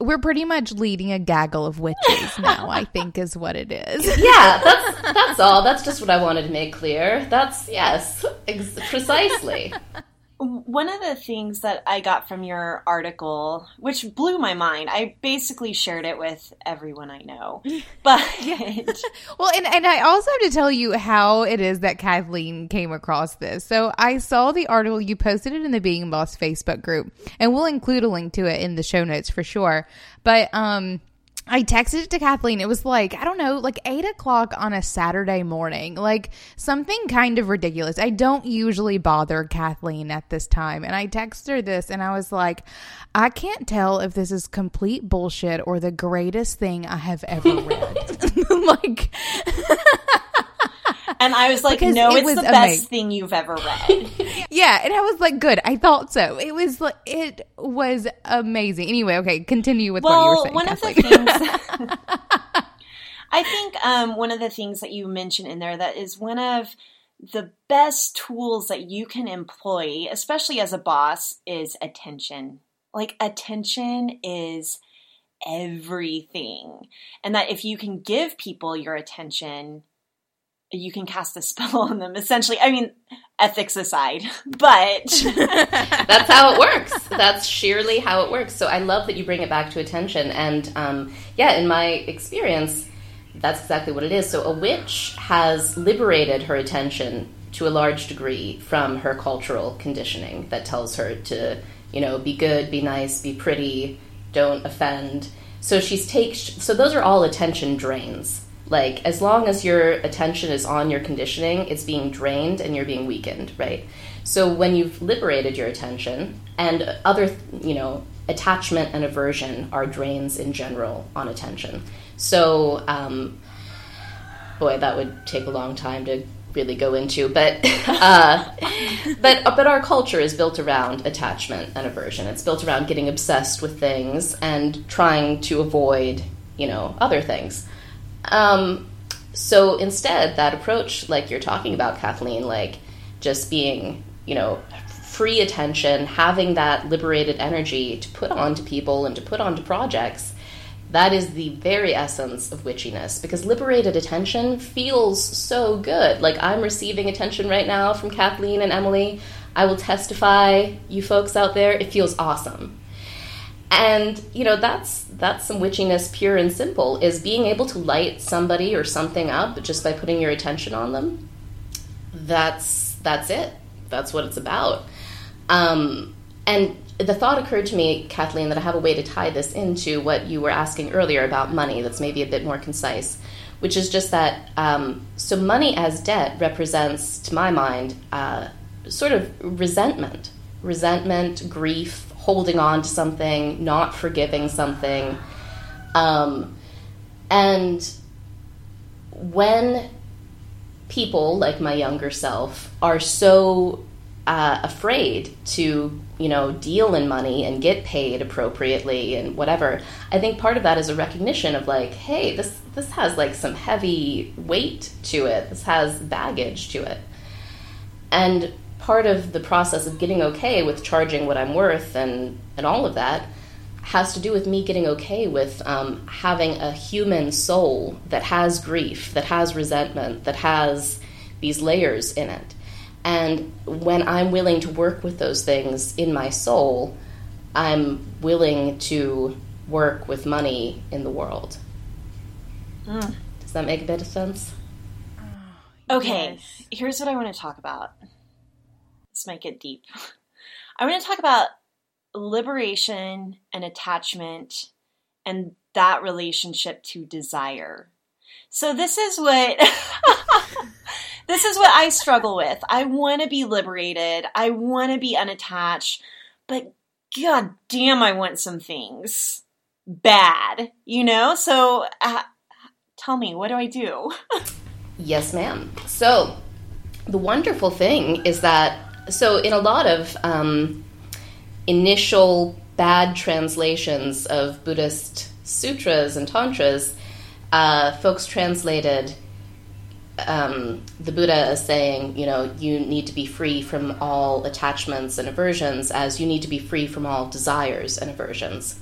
we're pretty much leading a gaggle of witches now. I think is what it is. Yeah, that's that's all. That's just what I wanted to make clear. That's yes, ex- precisely. One of the things that I got from your article, which blew my mind, I basically shared it with everyone I know. But well, and, and I also have to tell you how it is that Kathleen came across this. So I saw the article, you posted it in the Being Boss Facebook group, and we'll include a link to it in the show notes for sure. But um I texted it to Kathleen. It was like, I don't know, like eight o'clock on a Saturday morning, like something kind of ridiculous. I don't usually bother Kathleen at this time. And I texted her this and I was like, I can't tell if this is complete bullshit or the greatest thing I have ever read. like, and I was like, because no, it it's the amazing. best thing you've ever read. yeah, and I was like, good. I thought so. It was like it was amazing. Anyway, okay, continue with well, what you were saying. One Kathleen. of the things I think um, one of the things that you mentioned in there that is one of the best tools that you can employ, especially as a boss, is attention. Like attention is everything. And that if you can give people your attention, you can cast a spell on them essentially. I mean ethics aside but that's how it works. That's sheerly how it works. So i love that you bring it back to attention. And um, yeah in my experience that's exactly what it is. So a witch has liberated her attention to a large degree from her cultural conditioning that tells her to you know be good be nice be pretty don't offend. So she's take so those are all attention drains like, as long as your attention is on your conditioning, it's being drained and you're being weakened, right? So when you've liberated your attention, and other, you know, attachment and aversion are drains in general on attention. So, um, boy, that would take a long time to really go into, but uh, but but our culture is built around attachment and aversion. It's built around getting obsessed with things and trying to avoid, you know, other things. Um, so instead, that approach, like you're talking about, Kathleen, like just being, you know, free attention, having that liberated energy to put onto people and to put onto projects, that is the very essence of witchiness because liberated attention feels so good. Like I'm receiving attention right now from Kathleen and Emily. I will testify, you folks out there, it feels awesome and you know that's that's some witchiness pure and simple is being able to light somebody or something up just by putting your attention on them. That's that's it. That's what it's about. Um, and the thought occurred to me kathleen that i have a way to tie this into what you were asking earlier about money that's maybe a bit more concise which is just that um, so money as debt represents to my mind uh, sort of resentment. Resentment grief holding on to something, not forgiving something. Um, and when people like my younger self are so uh, afraid to you know deal in money and get paid appropriately and whatever i think part of that is a recognition of like hey this this has like some heavy weight to it this has baggage to it and part of the process of getting okay with charging what I'm worth and, and all of that has to do with me getting okay with um, having a human soul that has grief, that has resentment, that has these layers in it. And when I'm willing to work with those things in my soul, I'm willing to work with money in the world. Mm. Does that make a bit of sense? Okay, yes. here's what I want to talk about this might get deep. I'm going to talk about liberation and attachment and that relationship to desire. So this is what this is what I struggle with. I want to be liberated. I want to be unattached, but god damn I want some things bad, you know? So uh, tell me, what do I do? yes, ma'am. So the wonderful thing is that so in a lot of um, initial bad translations of Buddhist sutras and tantras, uh, folks translated um, the Buddha as saying, you know, you need to be free from all attachments and aversions, as you need to be free from all desires and aversions.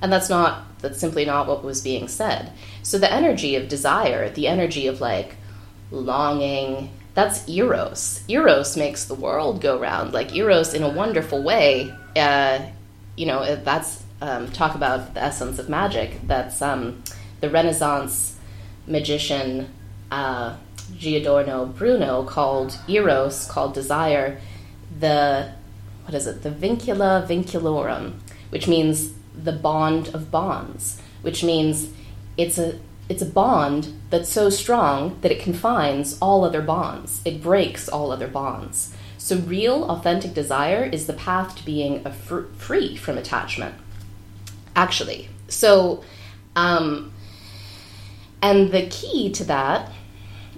And that's not, that's simply not what was being said. So the energy of desire, the energy of like longing, that's Eros. Eros makes the world go round. Like Eros, in a wonderful way, uh, you know, that's um, talk about the essence of magic. That's um, the Renaissance magician uh, Giordano Bruno called Eros, called desire, the what is it? The vincula vinculorum, which means the bond of bonds, which means it's a it's a bond that's so strong that it confines all other bonds. It breaks all other bonds. So, real, authentic desire is the path to being fr- free from attachment. Actually, so, um, and the key to that,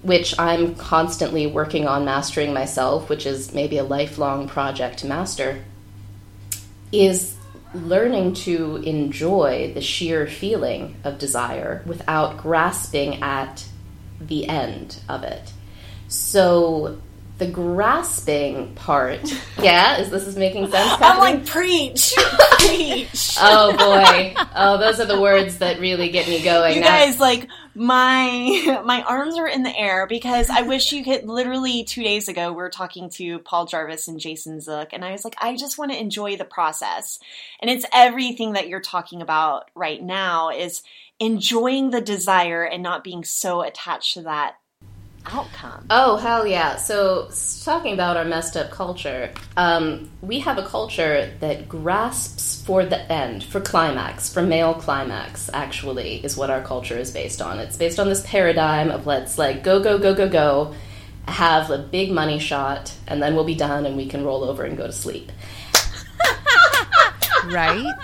which I'm constantly working on mastering myself, which is maybe a lifelong project to master, is learning to enjoy the sheer feeling of desire without grasping at the end of it. So the grasping part. Yeah, is this is making sense? I'm like preach, preach. oh boy, oh those are the words that really get me going. You guys, like my my arms are in the air because I wish you could. Literally two days ago, we were talking to Paul Jarvis and Jason Zook, and I was like, I just want to enjoy the process, and it's everything that you're talking about right now is enjoying the desire and not being so attached to that outcome. Oh, hell yeah. So, talking about our messed up culture, um, we have a culture that grasps for the end, for climax, for male climax, actually, is what our culture is based on. It's based on this paradigm of let's like go, go, go, go, go, have a big money shot, and then we'll be done and we can roll over and go to sleep. right?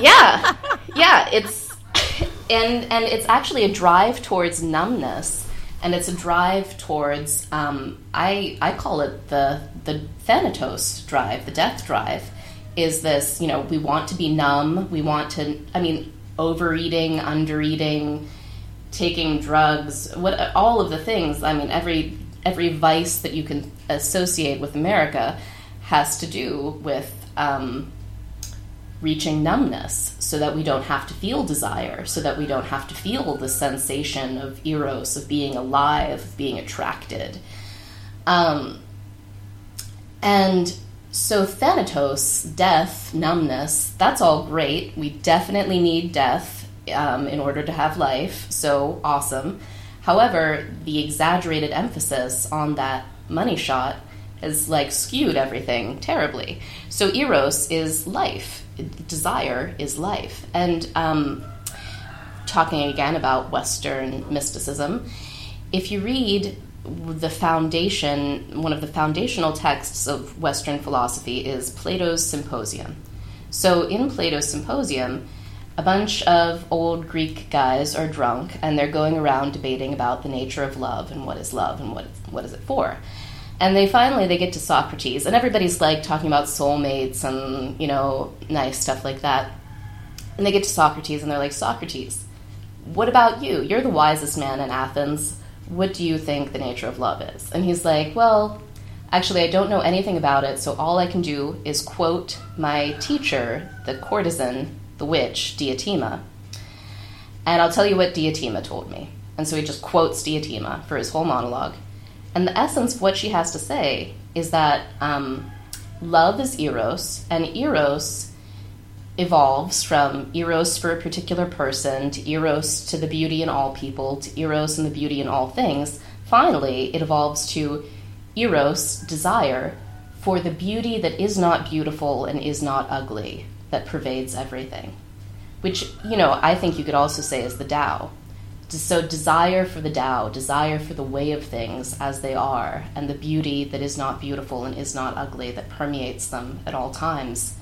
yeah. Yeah, it's and and it's actually a drive towards numbness and it's a drive towards um, I I call it the the thanatos drive, the death drive. Is this you know we want to be numb, we want to I mean overeating, undereating, taking drugs, what all of the things. I mean every every vice that you can associate with America has to do with um, reaching numbness so that we don't have to feel desire, so that we don't have to feel the sensation of eros, of being alive, of being attracted. Um, and so, thanatos, death, numbness, that's all great. We definitely need death um, in order to have life, so awesome. However, the exaggerated emphasis on that money shot has like skewed everything terribly. So, eros is life desire is life. And um, talking again about Western mysticism, if you read the foundation, one of the foundational texts of Western philosophy is Plato's Symposium. So in Plato's Symposium, a bunch of old Greek guys are drunk and they're going around debating about the nature of love and what is love and what, what is it for and they finally they get to Socrates, and everybody's like talking about soulmates and you know nice stuff like that. And they get to Socrates, and they're like, Socrates, what about you? You're the wisest man in Athens. What do you think the nature of love is? And he's like, Well, actually, I don't know anything about it, so all I can do is quote my teacher, the courtesan, the witch, Diotima. And I'll tell you what Diotima told me. And so he just quotes Diotima for his whole monologue. And the essence of what she has to say is that um, love is eros, and eros evolves from eros for a particular person to eros to the beauty in all people to eros and the beauty in all things. Finally, it evolves to eros, desire, for the beauty that is not beautiful and is not ugly, that pervades everything. which, you know, I think you could also say is the Tao. So, desire for the Tao, desire for the way of things as they are, and the beauty that is not beautiful and is not ugly that permeates them at all times.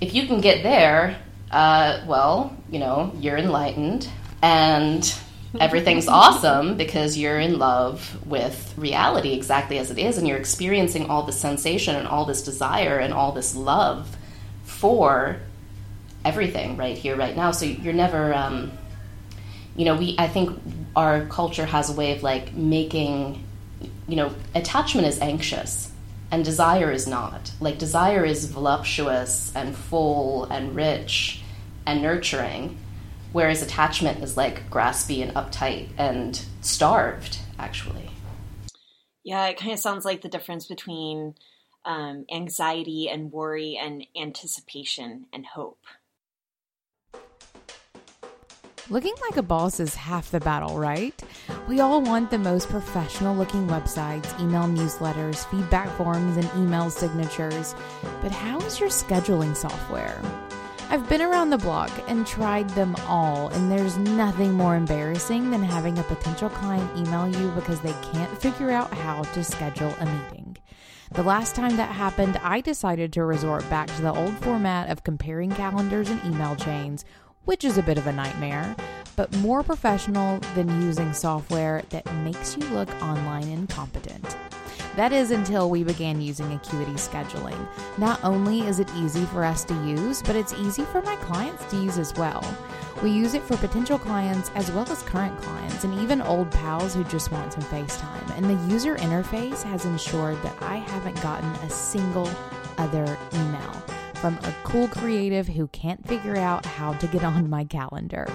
If you can get there, uh, well, you know, you're enlightened and everything's awesome because you're in love with reality exactly as it is and you're experiencing all this sensation and all this desire and all this love for everything right here right now. So you're never um, you know we i think our culture has a way of like making you know attachment is anxious and desire is not. Like desire is voluptuous and full and rich and nurturing whereas attachment is like graspy and uptight and starved actually. Yeah it kind of sounds like the difference between um, anxiety and worry and anticipation and hope Looking like a boss is half the battle, right? We all want the most professional looking websites, email newsletters, feedback forms, and email signatures. But how is your scheduling software? I've been around the block and tried them all, and there's nothing more embarrassing than having a potential client email you because they can't figure out how to schedule a meeting. The last time that happened, I decided to resort back to the old format of comparing calendars and email chains which is a bit of a nightmare, but more professional than using software that makes you look online incompetent. That is until we began using Acuity scheduling. Not only is it easy for us to use, but it's easy for my clients to use as well. We use it for potential clients as well as current clients and even old pals who just want some FaceTime. And the user interface has ensured that I haven't gotten a single other email from a cool creative who can't figure out how to get on my calendar.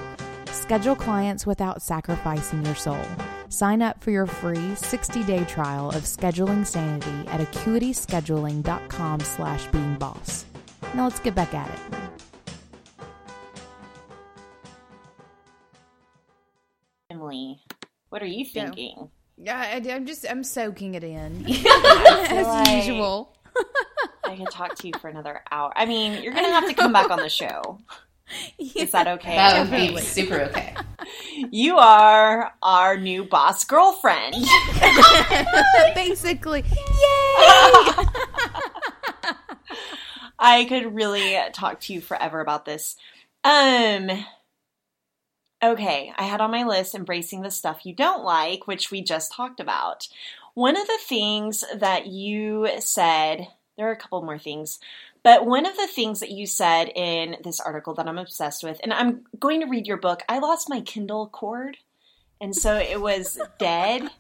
Schedule clients without sacrificing your soul. Sign up for your free 60-day trial of Scheduling Sanity at acuityscheduling.com slash beingboss. Now let's get back at it. Emily, what are you thinking? Yeah, I, am just I'm soaking it in as like usual. I could talk to you for another hour. I mean, you're gonna have to come back on the show. Yeah, Is that okay? That would be super okay. You are our new boss girlfriend. Basically. Yay! I could really talk to you forever about this. Um Okay, I had on my list embracing the stuff you don't like, which we just talked about. One of the things that you said there are a couple more things. But one of the things that you said in this article that I'm obsessed with, and I'm going to read your book. I lost my Kindle cord, and so it was dead.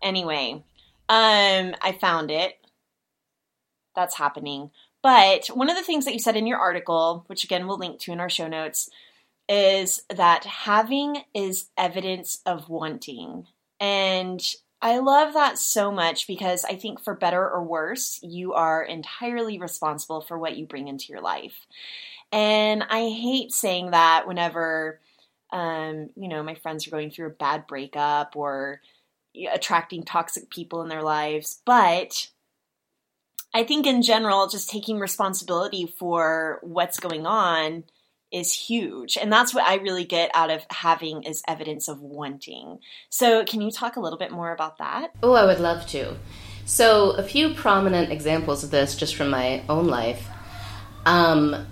Anyway, um, I found it. That's happening. But one of the things that you said in your article, which again we'll link to in our show notes, is that having is evidence of wanting. And I love that so much because I think for better or worse, you are entirely responsible for what you bring into your life. And I hate saying that whenever, um, you know, my friends are going through a bad breakup or attracting toxic people in their lives, but I think in general, just taking responsibility for what's going on is huge. And that's what I really get out of having is evidence of wanting. So, can you talk a little bit more about that? Oh, I would love to. So, a few prominent examples of this just from my own life. Um,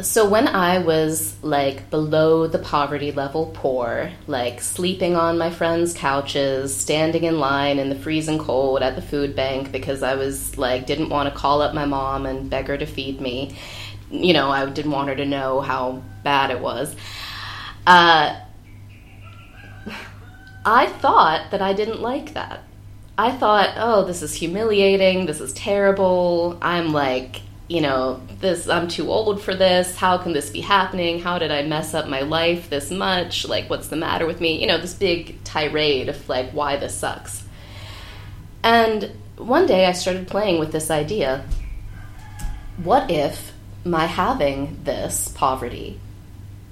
so, when I was like below the poverty level poor, like sleeping on my friends' couches, standing in line in the freezing cold at the food bank because I was like, didn't want to call up my mom and beg her to feed me you know, I didn't want her to know how bad it was. Uh, I thought that I didn't like that. I thought, oh, this is humiliating. This is terrible. I'm like, you know, this. I'm too old for this. How can this be happening? How did I mess up my life this much? Like, what's the matter with me? You know, this big tirade of like why this sucks. And one day I started playing with this idea. What if my having this poverty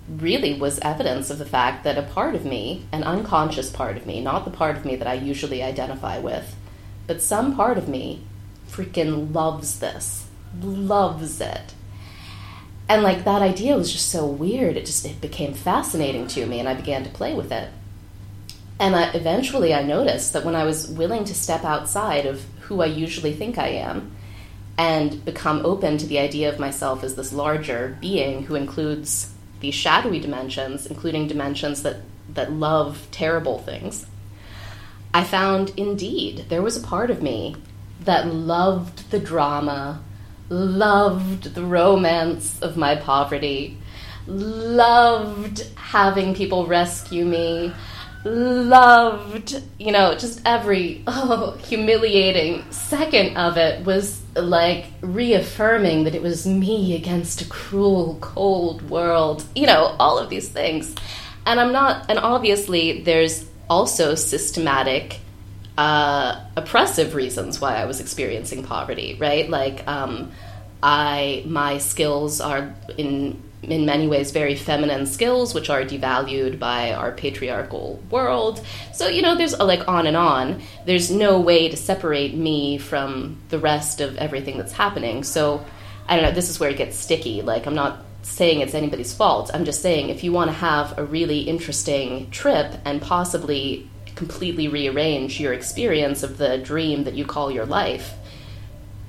really was evidence of the fact that a part of me, an unconscious part of me, not the part of me that I usually identify with, but some part of me freaking loves this, loves it. and like that idea was just so weird. It just it became fascinating to me, and I began to play with it. And I, eventually, I noticed that when I was willing to step outside of who I usually think I am and become open to the idea of myself as this larger being who includes these shadowy dimensions, including dimensions that, that love terrible things, I found indeed there was a part of me that loved the drama, loved the romance of my poverty, loved having people rescue me, loved, you know, just every oh, humiliating second of it was like reaffirming that it was me against a cruel, cold world, you know, all of these things. And I'm not, and obviously there's also systematic uh, oppressive reasons why I was experiencing poverty, right? Like, um, I my skills are in in many ways very feminine skills, which are devalued by our patriarchal world. So you know, there's like on and on. There's no way to separate me from the rest of everything that's happening. So I don't know. This is where it gets sticky. Like I'm not saying it's anybody's fault. I'm just saying if you want to have a really interesting trip and possibly completely rearrange your experience of the dream that you call your life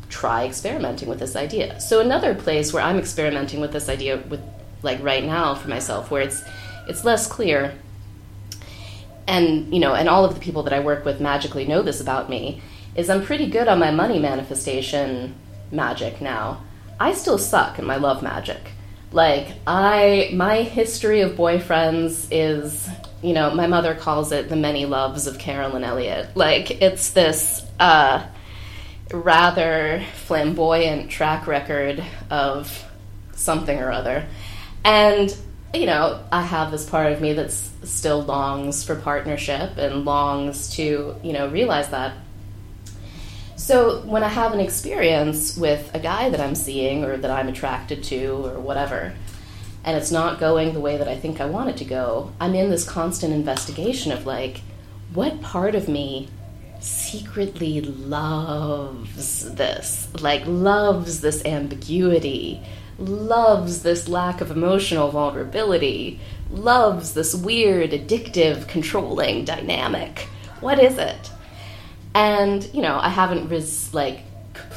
try experimenting with this idea. So another place where I'm experimenting with this idea with like right now for myself where it's it's less clear and you know and all of the people that I work with magically know this about me is I'm pretty good on my money manifestation magic now. I still suck at my love magic. Like I my history of boyfriends is you know, my mother calls it the many loves of Carolyn Elliott. Like it's this uh rather flamboyant track record of something or other. And, you know, I have this part of me that still longs for partnership and longs to, you know, realize that. So when I have an experience with a guy that I'm seeing or that I'm attracted to or whatever, and it's not going the way that I think I want it to go, I'm in this constant investigation of like, what part of me secretly loves this, like, loves this ambiguity, loves this lack of emotional vulnerability, loves this weird, addictive, controlling dynamic. What is it? And, you know, I haven't res- like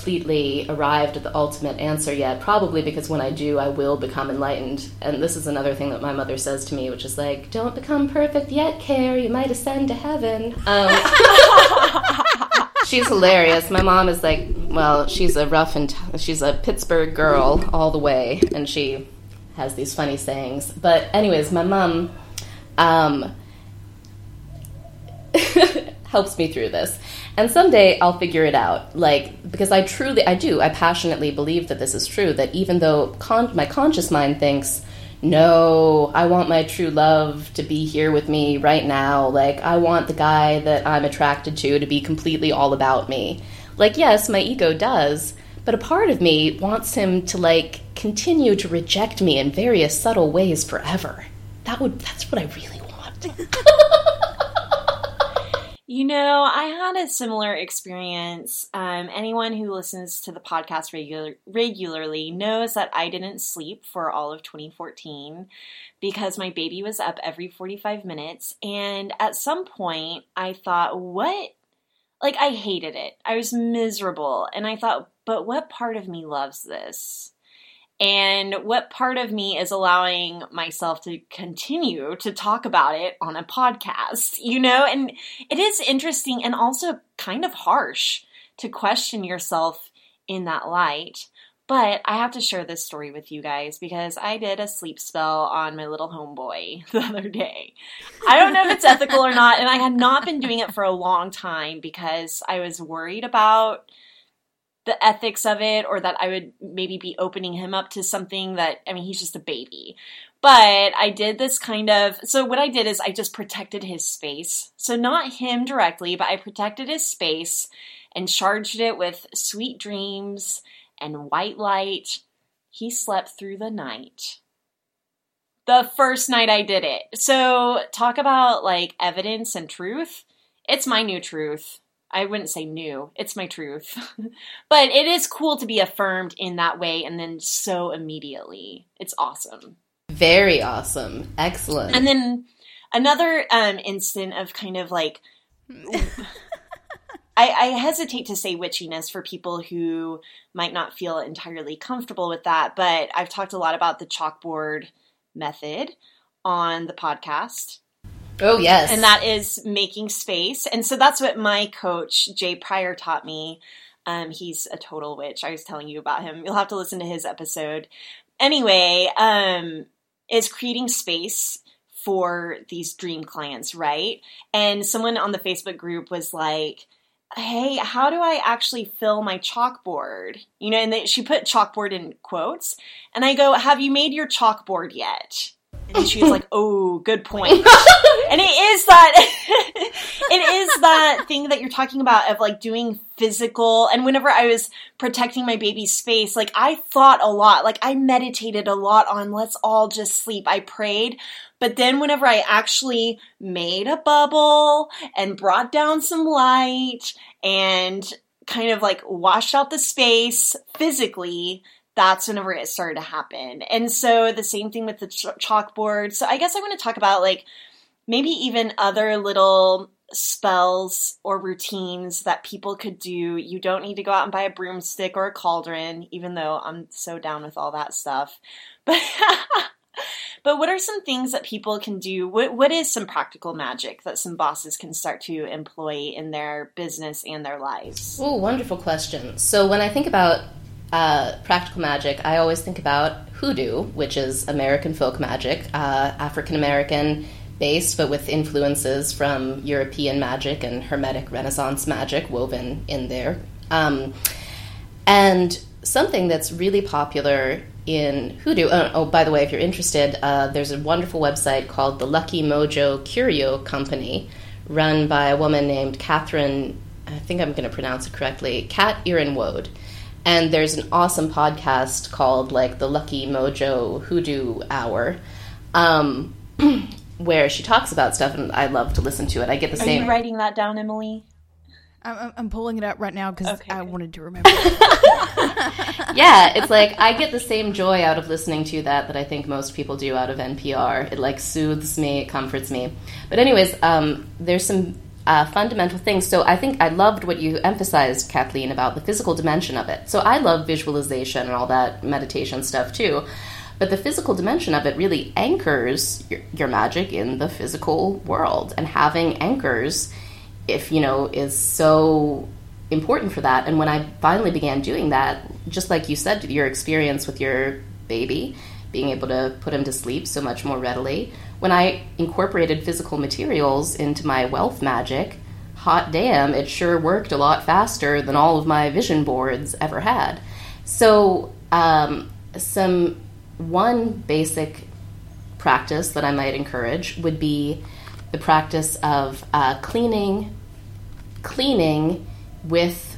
completely arrived at the ultimate answer yet, probably because when I do, I will become enlightened. And this is another thing that my mother says to me, which is like, don't become perfect yet, Care, you might ascend to heaven. Um, she's hilarious. My mom is like, well, she's a rough and t- she's a Pittsburgh girl all the way, and she has these funny sayings. But, anyways, my mom um, helps me through this. And someday I'll figure it out. Like, because I truly, I do, I passionately believe that this is true, that even though con- my conscious mind thinks, no, I want my true love to be here with me right now. Like, I want the guy that I'm attracted to to be completely all about me. Like, yes, my ego does, but a part of me wants him to, like, continue to reject me in various subtle ways forever. That would, that's what I really want. You know, I had a similar experience. Um, anyone who listens to the podcast regular, regularly knows that I didn't sleep for all of 2014 because my baby was up every 45 minutes. And at some point, I thought, what? Like, I hated it. I was miserable. And I thought, but what part of me loves this? And what part of me is allowing myself to continue to talk about it on a podcast, you know? And it is interesting and also kind of harsh to question yourself in that light. But I have to share this story with you guys because I did a sleep spell on my little homeboy the other day. I don't know if it's ethical or not, and I had not been doing it for a long time because I was worried about the ethics of it or that I would maybe be opening him up to something that I mean he's just a baby. But I did this kind of so what I did is I just protected his space. So not him directly, but I protected his space and charged it with sweet dreams and white light. He slept through the night. The first night I did it. So talk about like evidence and truth. It's my new truth. I wouldn't say new. It's my truth. but it is cool to be affirmed in that way and then so immediately. It's awesome. Very awesome. Excellent. And then another um, instant of kind of like. I, I, hesitate to say witchiness for people who might not feel entirely comfortable with that, but I've talked a lot about the chalkboard method on the podcast. Oh, yes. And that is making space. And so that's what my coach, Jay Pryor, taught me. Um, he's a total witch. I was telling you about him. You'll have to listen to his episode. Anyway, um, is creating space for these dream clients, right? And someone on the Facebook group was like, hey, how do I actually fill my chalkboard? You know, and they, she put chalkboard in quotes. And I go, have you made your chalkboard yet? And she was like, oh, good point. and it is that, it is that thing that you're talking about of like doing physical. And whenever I was protecting my baby's space, like I thought a lot, like I meditated a lot on let's all just sleep. I prayed. But then whenever I actually made a bubble and brought down some light and kind of like washed out the space physically, that's whenever it started to happen. And so the same thing with the ch- chalkboard. So I guess I want to talk about like maybe even other little spells or routines that people could do. You don't need to go out and buy a broomstick or a cauldron, even though I'm so down with all that stuff. But But what are some things that people can do? What what is some practical magic that some bosses can start to employ in their business and their lives? Oh, wonderful question. So when I think about uh, practical magic, I always think about hoodoo, which is American folk magic, uh, African American based, but with influences from European magic and Hermetic Renaissance magic woven in there. Um, and something that's really popular in Hoodoo. Oh, oh, by the way, if you're interested, uh, there's a wonderful website called the Lucky Mojo Curio Company, run by a woman named Catherine. I think I'm going to pronounce it correctly, Cat Yronwode. And there's an awesome podcast called like the Lucky Mojo Hoodoo Hour, um, where she talks about stuff, and I love to listen to it. I get the Are same. Are you writing that down, Emily? I'm, I'm pulling it up right now because Okay, I okay. wanted to remember. yeah, it's like I get the same joy out of listening to that that I think most people do out of NPR. It like soothes me, it comforts me. But anyways, um, there's some uh, fundamental things. So I think I loved what you emphasized, Kathleen, about the physical dimension of it. So I love visualization and all that meditation stuff too. But the physical dimension of it really anchors your, your magic in the physical world, and having anchors, if you know, is so important for that. And when I finally began doing that, just like you said, your experience with your baby, being able to put him to sleep so much more readily, when I incorporated physical materials into my wealth magic, hot damn, it sure worked a lot faster than all of my vision boards ever had. So, um, some one basic practice that I might encourage would be the practice of uh, cleaning, cleaning with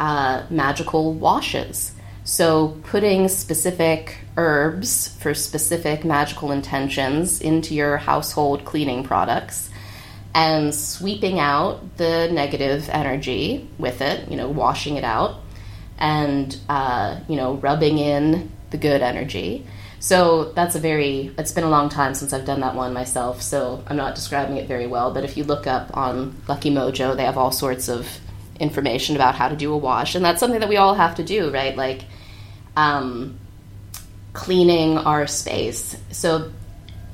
uh, magical washes. So, putting specific herbs for specific magical intentions into your household cleaning products and sweeping out the negative energy with it, you know, washing it out and, uh, you know, rubbing in the good energy. So that's a very, it's been a long time since I've done that one myself, so I'm not describing it very well. But if you look up on Lucky Mojo, they have all sorts of information about how to do a wash. And that's something that we all have to do, right? Like, um, cleaning our space. So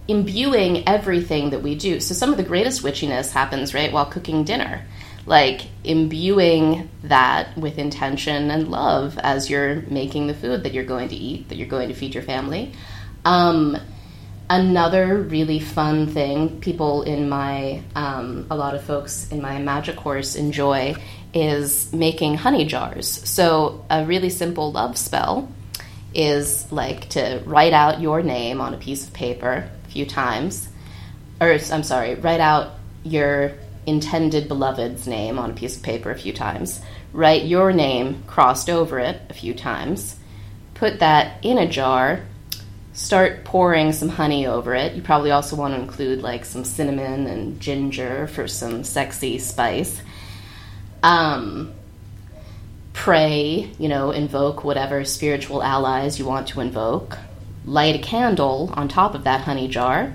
imbuing everything that we do. So some of the greatest witchiness happens right while cooking dinner. Like imbuing that with intention and love as you're making the food that you're going to eat, that you're going to feed your family. Um, another really fun thing people in my, um, a lot of folks in my magic course enjoy is making honey jars. So a really simple love spell is like to write out your name on a piece of paper a few times, or I'm sorry, write out your intended beloved's name on a piece of paper a few times, write your name crossed over it a few times, put that in a jar, start pouring some honey over it. You probably also want to include like some cinnamon and ginger for some sexy spice. Um, pray, you know, invoke whatever spiritual allies you want to invoke. Light a candle on top of that honey jar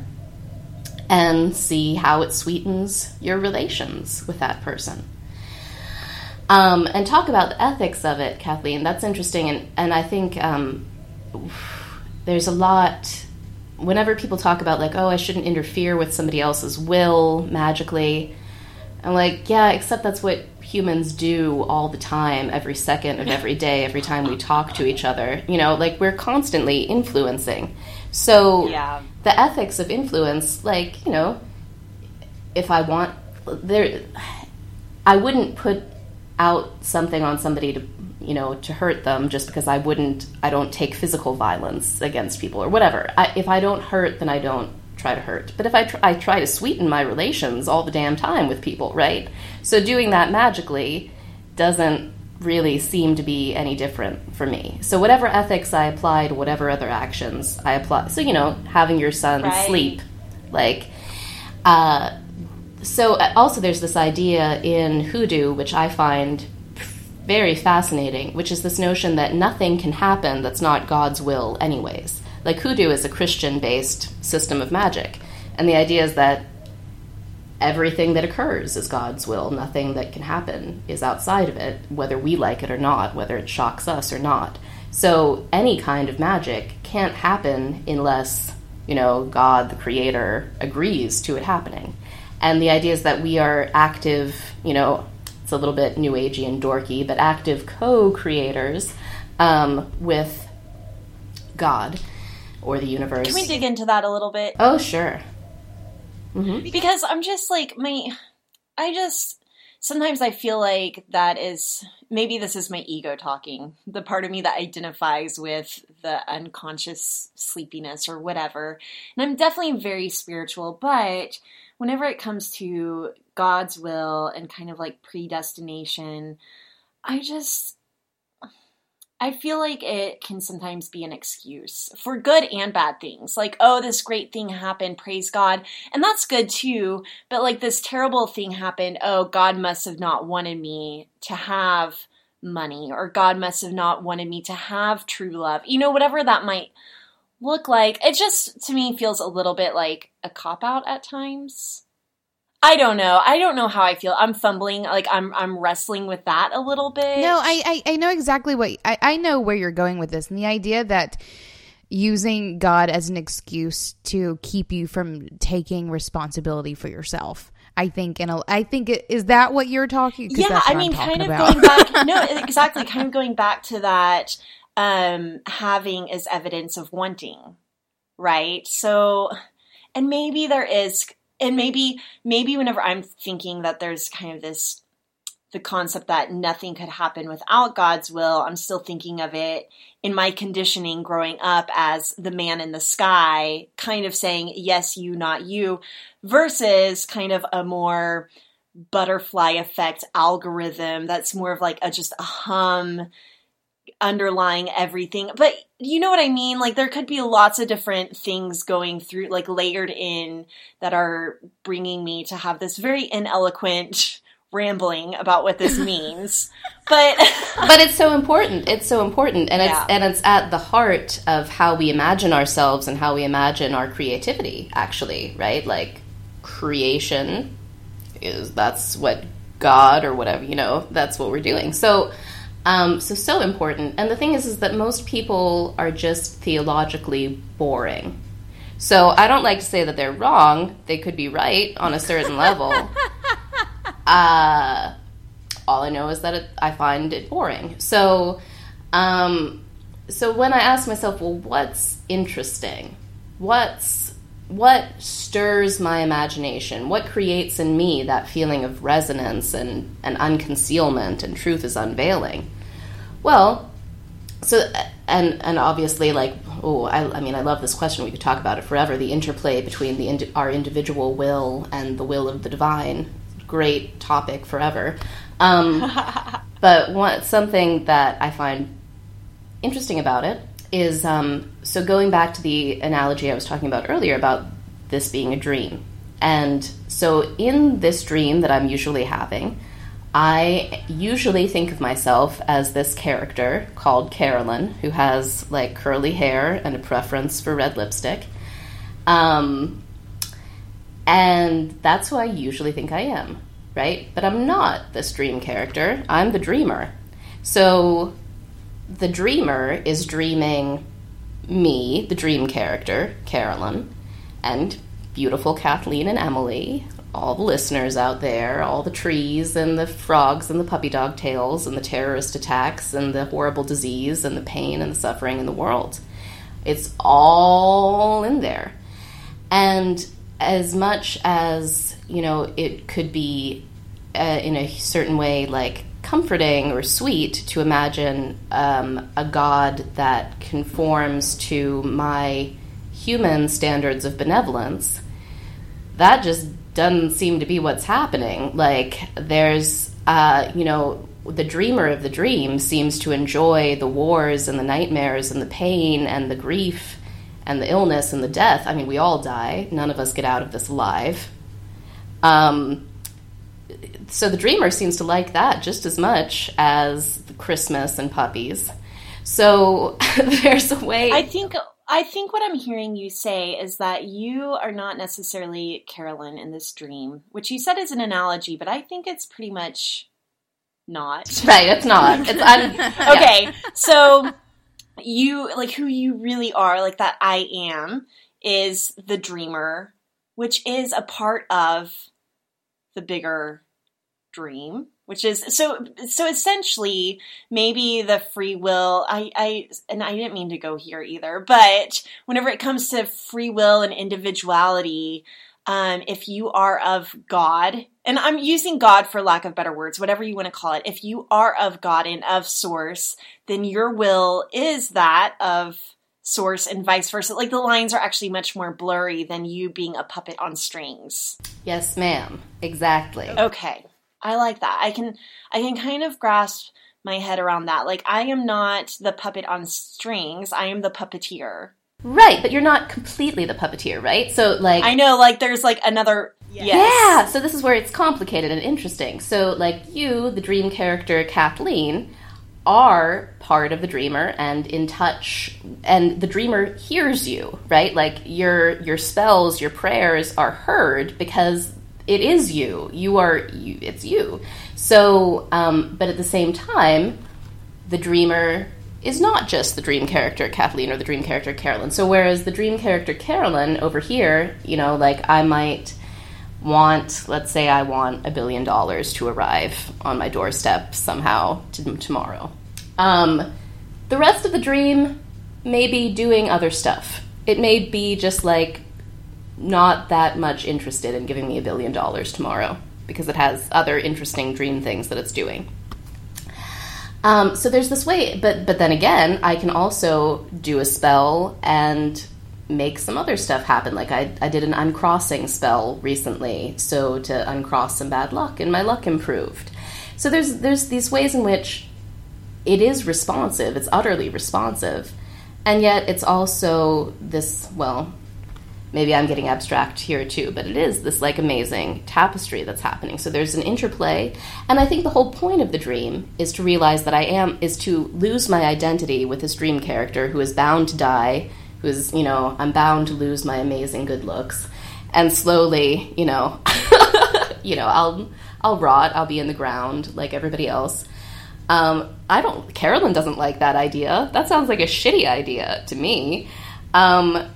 and see how it sweetens your relations with that person. Um, and talk about the ethics of it, Kathleen. That's interesting, and and I think um, there's a lot. Whenever people talk about like, oh, I shouldn't interfere with somebody else's will magically, I'm like, yeah, except that's what humans do all the time, every second of every day, every time we talk to each other. You know, like we're constantly influencing. So Yeah. the ethics of influence, like, you know, if I want there I wouldn't put out something on somebody to you know to hurt them just because I wouldn't I don't take physical violence against people or whatever. I, if I don't hurt, then I don't try to hurt. But if I tr- I try to sweeten my relations all the damn time with people, right? So doing that magically doesn't really seem to be any different for me. So whatever ethics I apply to whatever other actions I apply. So you know, having your son Right. sleep like uh so uh, also there's this idea in hoodoo which i find very fascinating which is this notion that nothing can happen that's not god's will anyways like hoodoo is a christian based system of magic and the idea is that everything that occurs is god's will. Nothing that can happen is outside of it whether we like it or not whether it shocks us or not. So any kind of magic can't happen unless you know god the creator agrees to it happening. And the idea is that we are active you know it's a little bit new agey and dorky but active co-creators um, with god or the universe Can we dig into that a little bit? oh sure Mm-hmm. because I'm just like my I just sometimes I feel like that is maybe this is my ego talking, the part of me that identifies with the unconscious sleepiness or whatever. And I'm definitely very spiritual, but whenever it comes to God's will and kind of like predestination, I just I feel like it can sometimes be an excuse for good and bad things. Like, oh, this great thing happened, praise God. And that's good too. But like this terrible thing happened, oh, God must have not wanted me to have money, or God must have not wanted me to have true love. You know, whatever that might look like. It just, to me, feels a little bit like a cop out at times. I don't know. I don't know how I feel. I'm fumbling. Like I'm I'm wrestling with that a little bit. No, I, I, I know exactly what I, I know where you're going with this, and the idea that using God as an excuse to keep you from taking responsibility for yourself. I think, and I think it, is that what you're talking? yeah i mean kind of about. going back no exactly kind of going back to that um having is evidence of wanting right so and maybe there is and maybe maybe whenever i'm thinking that there's kind of this the concept that nothing could happen without god's will i'm still thinking of it in my conditioning growing up as the man in the sky kind of saying yes you not you versus kind of a more butterfly effect algorithm that's more of like a just a hum underlying everything. But you know what i mean? Like there could be lots of different things going through like layered in that are bringing me to have this very ineloquent rambling about what this means. But but it's so important. It's so important. And Yeah. it's and it's at the heart of how we imagine ourselves and how we imagine our creativity actually right? Like creation is that's what god or whatever you know that's what we're doing. So um, so so important and the thing is is that most people are just theologically boring so i don't like to say that they're wrong they could be right on a certain level uh, all I know is that it, I find it boring. So, um, so when I ask myself, well, what's interesting? What's what stirs my imagination? What creates in me that feeling of resonance and, and unconcealment and truth is unveiling? Well, so and and obviously like oh I, I mean I love this question we could talk about it forever the interplay between the indi- our individual will and the will of the divine great topic forever um, but one, something that I find interesting about it is um, so going back to the analogy I was talking about earlier about this being a dream. And so in this dream that I'm usually having, I usually think of myself as this character called Carolyn, who has like curly hair and a preference for red lipstick. Um, and that's who I usually think I am, right? But I'm not this dream character, I'm the dreamer. So the dreamer is dreaming me, the dream character, Carolyn, and beautiful Kathleen and Emily, all the listeners out there, all the trees and the frogs and the puppy dog tails and the terrorist attacks and the horrible disease and the pain and the suffering in the world. It's all in there. And as much as, you know, it could be uh, in a certain way like comforting or sweet to imagine um, a God that conforms to my human standards of benevolence, that just doesn't seem to be what's happening. Like, there's, uh, you know, the dreamer of the dream seems to enjoy the wars and the nightmares and the pain and the grief and the illness and the death. I mean, we all die. None of us get out of this alive. Um, so the dreamer seems to like that just as much as Christmas and puppies. So there's a way. I think I think what I'm hearing you say is that you are not necessarily Carolyn in this dream, which you said is an analogy, but I think it's pretty much not. Right, it's not. It's yeah. okay. So you like who you really are, like that I am is the dreamer, which is a part of the bigger dream which is so so essentially maybe the free will i i and i didn't mean to go here either but whenever it comes to free will and individuality um, if you are of god and i'm using god for lack of better words whatever you want to call it if you are of god and of source then your will is that of source and vice versa. Like the lines are actually much more blurry than you being a puppet on strings. Yes, ma'am. Exactly. Okay. I like that. I can I can kind of grasp my head around that. Like I am not the puppet on strings. I am the puppeteer. Right, but you're not completely the puppeteer, right? So like I know like there's like another yes. Yeah, so this is where it's complicated and interesting. So like you, the dream character Kathleen, are part of the dreamer and in touch and the dreamer hears you, right? Like your your spells, your prayers are heard because it is you. You are you. It's you. So, um, but at the same time, the dreamer is not just the dream character Kathleen or the dream character Carolyn. So, whereas the dream character Carolyn over here, you know, like I might want, let's say, I want a billion dollars to arrive on my doorstep somehow to, tomorrow. Um, the rest of the dream may be doing other stuff. It may be just like not that much interested in giving me a billion dollars tomorrow because it has other interesting dream things that it's doing. Um, so there's this way, but but then again, I can also do a spell and make some other stuff happen. Like I, I did an uncrossing spell recently, so to uncross some bad luck, and my luck improved. So there's there's these ways in which it is responsive. It's utterly responsive, and yet it's also this well maybe I'm getting abstract here too, but it is this like amazing tapestry that's happening. So there's an interplay, and I think the whole point of the dream is to realize that I am is to lose my identity with this dream character who is bound to die, who is you know I'm bound to lose my amazing good looks, and slowly you know you know I'll I'll rot, I'll be in the ground like everybody else. Um, I don't. Carolyn doesn't like that idea. That sounds like a shitty idea to me. Um,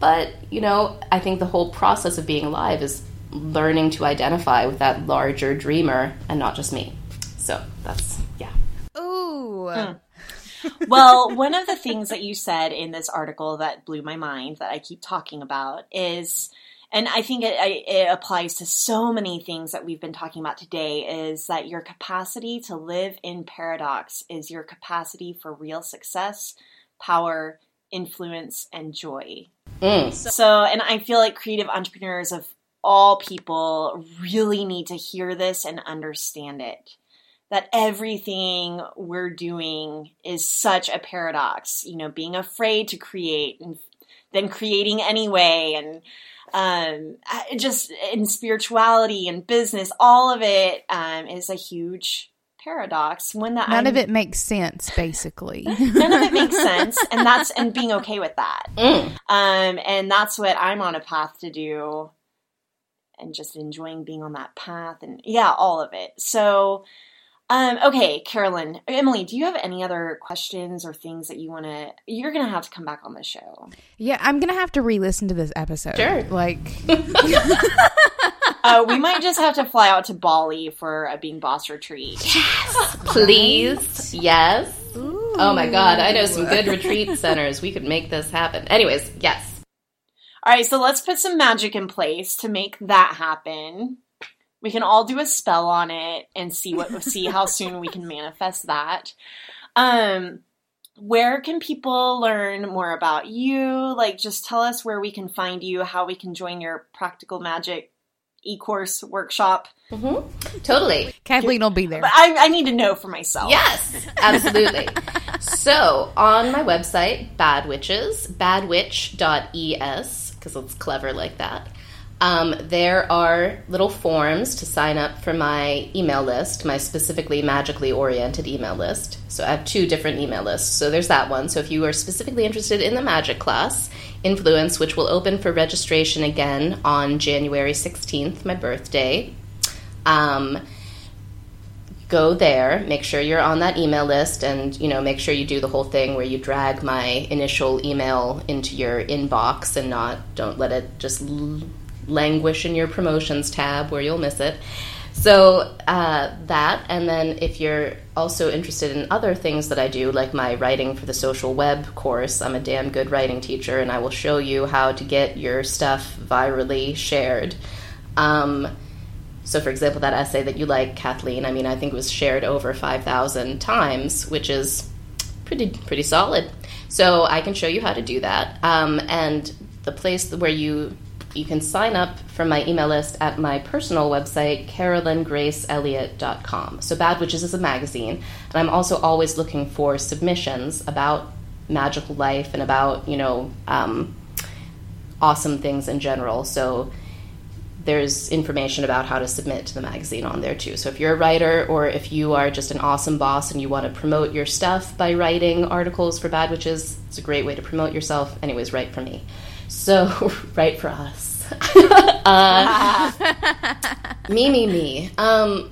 but, you know, I think the whole process of being alive is learning to identify with that larger dreamer and not just me. So that's, yeah. Ooh. Hmm. well, one of the things that you said in this article that blew my mind that I keep talking about is, and I think it, it, applies to so many things that we've been talking about today, is that your capacity to live in paradox is your capacity for real success, power, influence, and joy. Mm. So, and I feel like creative entrepreneurs of all people really need to hear this and understand it. That everything we're doing is such a paradox. You know, being afraid to create and then creating anyway and um, just in spirituality and business, all of it um, is a huge paradox. One that none I'm, of it makes sense, basically. none of it makes sense, and that's and being okay with that. Mm. Um, and that's what I'm on a path to do, and just enjoying being on that path, and yeah, all of it. So. Um, okay, Carolyn, Emily, do you have any other questions or things that you want to? You're gonna have to come back on the show. Yeah, I'm gonna have to re-listen to this episode. Sure. Like, Uh, we might just have to fly out to Bali for a Being Boss retreat. Yes, please. Yes. Oh my god, I know some good retreat centers. We could make this happen. Anyways, yes. All right, so let's put some magic in place to make that happen. We can all do a spell on it and see what see how soon we can manifest that. Um where can people learn more about you? Like just tell us where we can find you, how we can join your practical magic e-course workshop. Mm-hmm. Totally. Kathleen will be there. But I, I need to know for myself. Yes, absolutely. so on my website, Bad Witches, badwitch.es, because it's clever like that. Um, there are little forms to sign up for my email list, my specifically magically oriented email list. So I have two different email lists. So there's that one. So if you are specifically interested in the magic class, Influence, which will open for registration again on January 16th, my birthday, um, go there make sure you're on that email list and you know make sure you do the whole thing where you drag my initial email into your inbox and not don't let it just languish in your promotions tab where you'll miss it so uh, that and then if you're also interested in other things that i do like my writing for the social web course i'm a damn good writing teacher and i will show you how to get your stuff virally shared um, so, for example, that essay that you like, Kathleen, I mean, I think it was shared over 5,000 times, which is pretty pretty solid. So, I can show you how to do that. Um, and the place where you you can sign up for my email list at my personal website, carolyngraceelliott.com. So, Bad Witches is a magazine, and I'm also always looking for submissions about magical life and about you know um, awesome things in general. So there's information about how to submit to the magazine on there too. So if you're a writer or if you are just an awesome boss and you want to promote your stuff by writing articles for Bad Witches, it's a great way to promote yourself. Anyways, write for me. So write for us. uh, me, me, me. Um,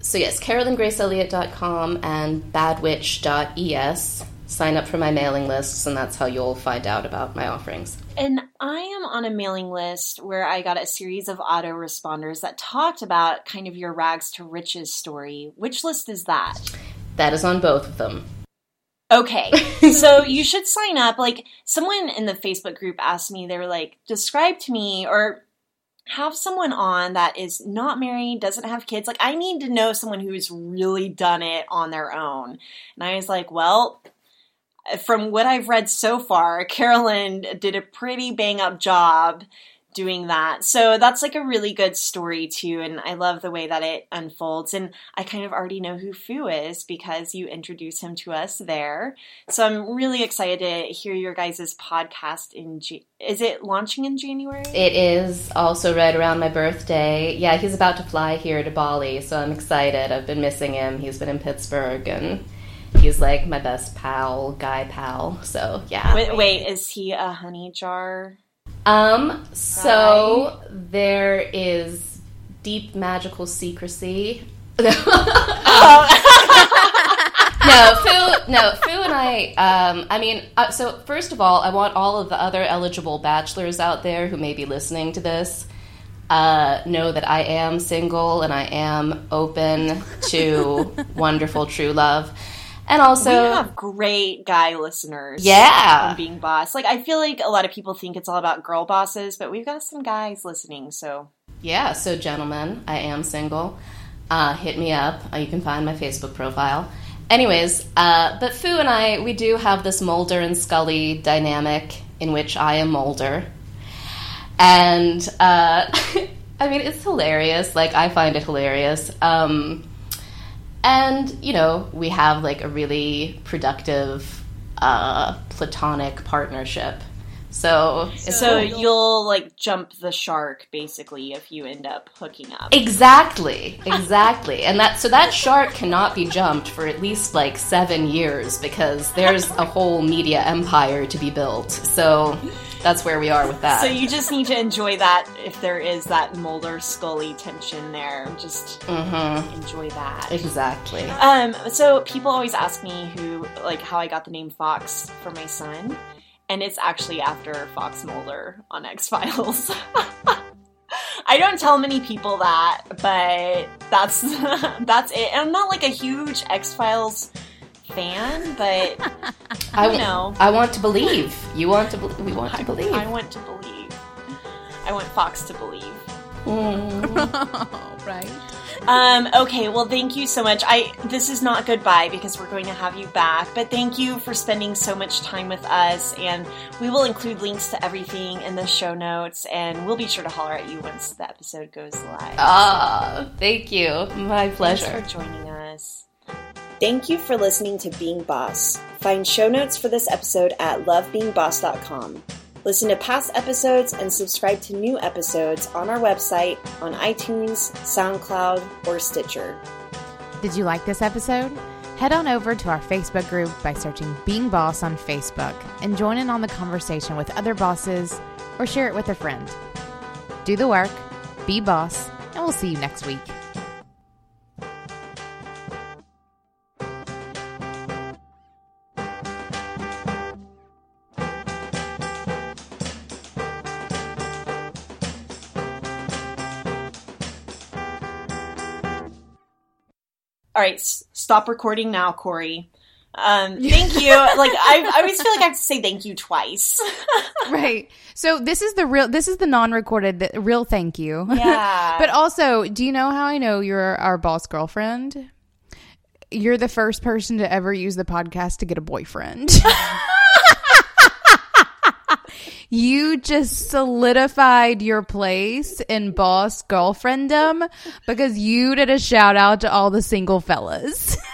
so yes, carolyngraceelliott.com and badwitch.es. Sign up for my mailing lists, and that's how you'll find out about my offerings. And I am on a mailing list where I got a series of autoresponders that talked about kind of your rags to riches story. Which list is that? That is on both of them. Okay, so you should sign up. Like, someone in the Facebook group asked me, they were like, describe to me or have someone on that is not married, doesn't have kids. Like, I need to know someone who's really done it on their own. And I was like, well, from what I've read so far, Carolyn did a pretty bang up job doing that. So that's like a really good story too. And I love the way that it unfolds. And I kind of already know who Fu is because you introduced him to us there. So I'm really excited to hear your guys' podcast in, J- is it launching in January? It is also right around my birthday. Yeah, he's about to fly here to Bali, so I'm excited. I've been missing him. He's been in Pittsburgh and he's like my best pal, guy pal. So yeah. Wait, wait, is he a honey jar? Um, so there is deep magical secrecy. no, Fu, no, Fu and I. Um, I mean, uh, so first of all, I want all of the other eligible bachelors out there who may be listening to this uh, know that I am single and I am open to wonderful true love, and also we have great guy listeners. Yeah. on being boss. Like I feel like a lot of people think it's all about girl bosses, but we've got some guys listening. So Yeah, so gentlemen, I am single. Uh, hit me up. Uh, you can find my Facebook profile. Anyways, uh, but Fu and I, we do have this Mulder and Scully dynamic in which I am Mulder. And, uh, I mean, it's hilarious. Like, I find it hilarious. Um, and, you know, we have like a really productive uh, platonic partnership. So, So you'll like jump the shark basically if you end up hooking up. Exactly, exactly. And that so that shark cannot be jumped for at least like 7 years because there's a whole media empire to be built. So that's where we are with that. So you just need to enjoy that if there is that Mulder Scully tension there. Just Mhm. enjoy that. Exactly. Um, so people always ask me who, like, how I got the name Fox for my son, and it's actually after Fox Mulder on X Files. I don't tell many people that, but that's that's it. And I'm not like a huge X Files fan, but I you know, I want to believe. You want to believe. We want to believe. I want to believe. I want Fox to believe. Mm. right. Um, okay, well, thank you so much. I this is not goodbye because we're going to have you back, but thank you for spending so much time with us, and we will include links to everything in the show notes, and we'll be sure to holler at you once the episode goes live. Ah, thank you. My Thanks pleasure. for joining us. Thank you for listening to Being Boss. Find show notes for this episode at lovebeingboss.com. Listen to past episodes and subscribe to new episodes on our website, on iTunes, SoundCloud, or Stitcher. Did you like this episode? Head on over to our Facebook group by searching Being Boss on Facebook and join in on the conversation with other bosses or share it with a friend. Do the work, be boss, and we'll see you next week. All right, s- stop recording now, Corey. Um, thank you. like I, I always feel like I have to say thank you twice. right. So this is the real this is the non-recorded the real thank you. Yeah. but also, do you know how I know you're our boss girlfriend? You're the first person to ever use the podcast to get a boyfriend. You just solidified your place in boss girlfriendom because you did a shout out to all the single fellas.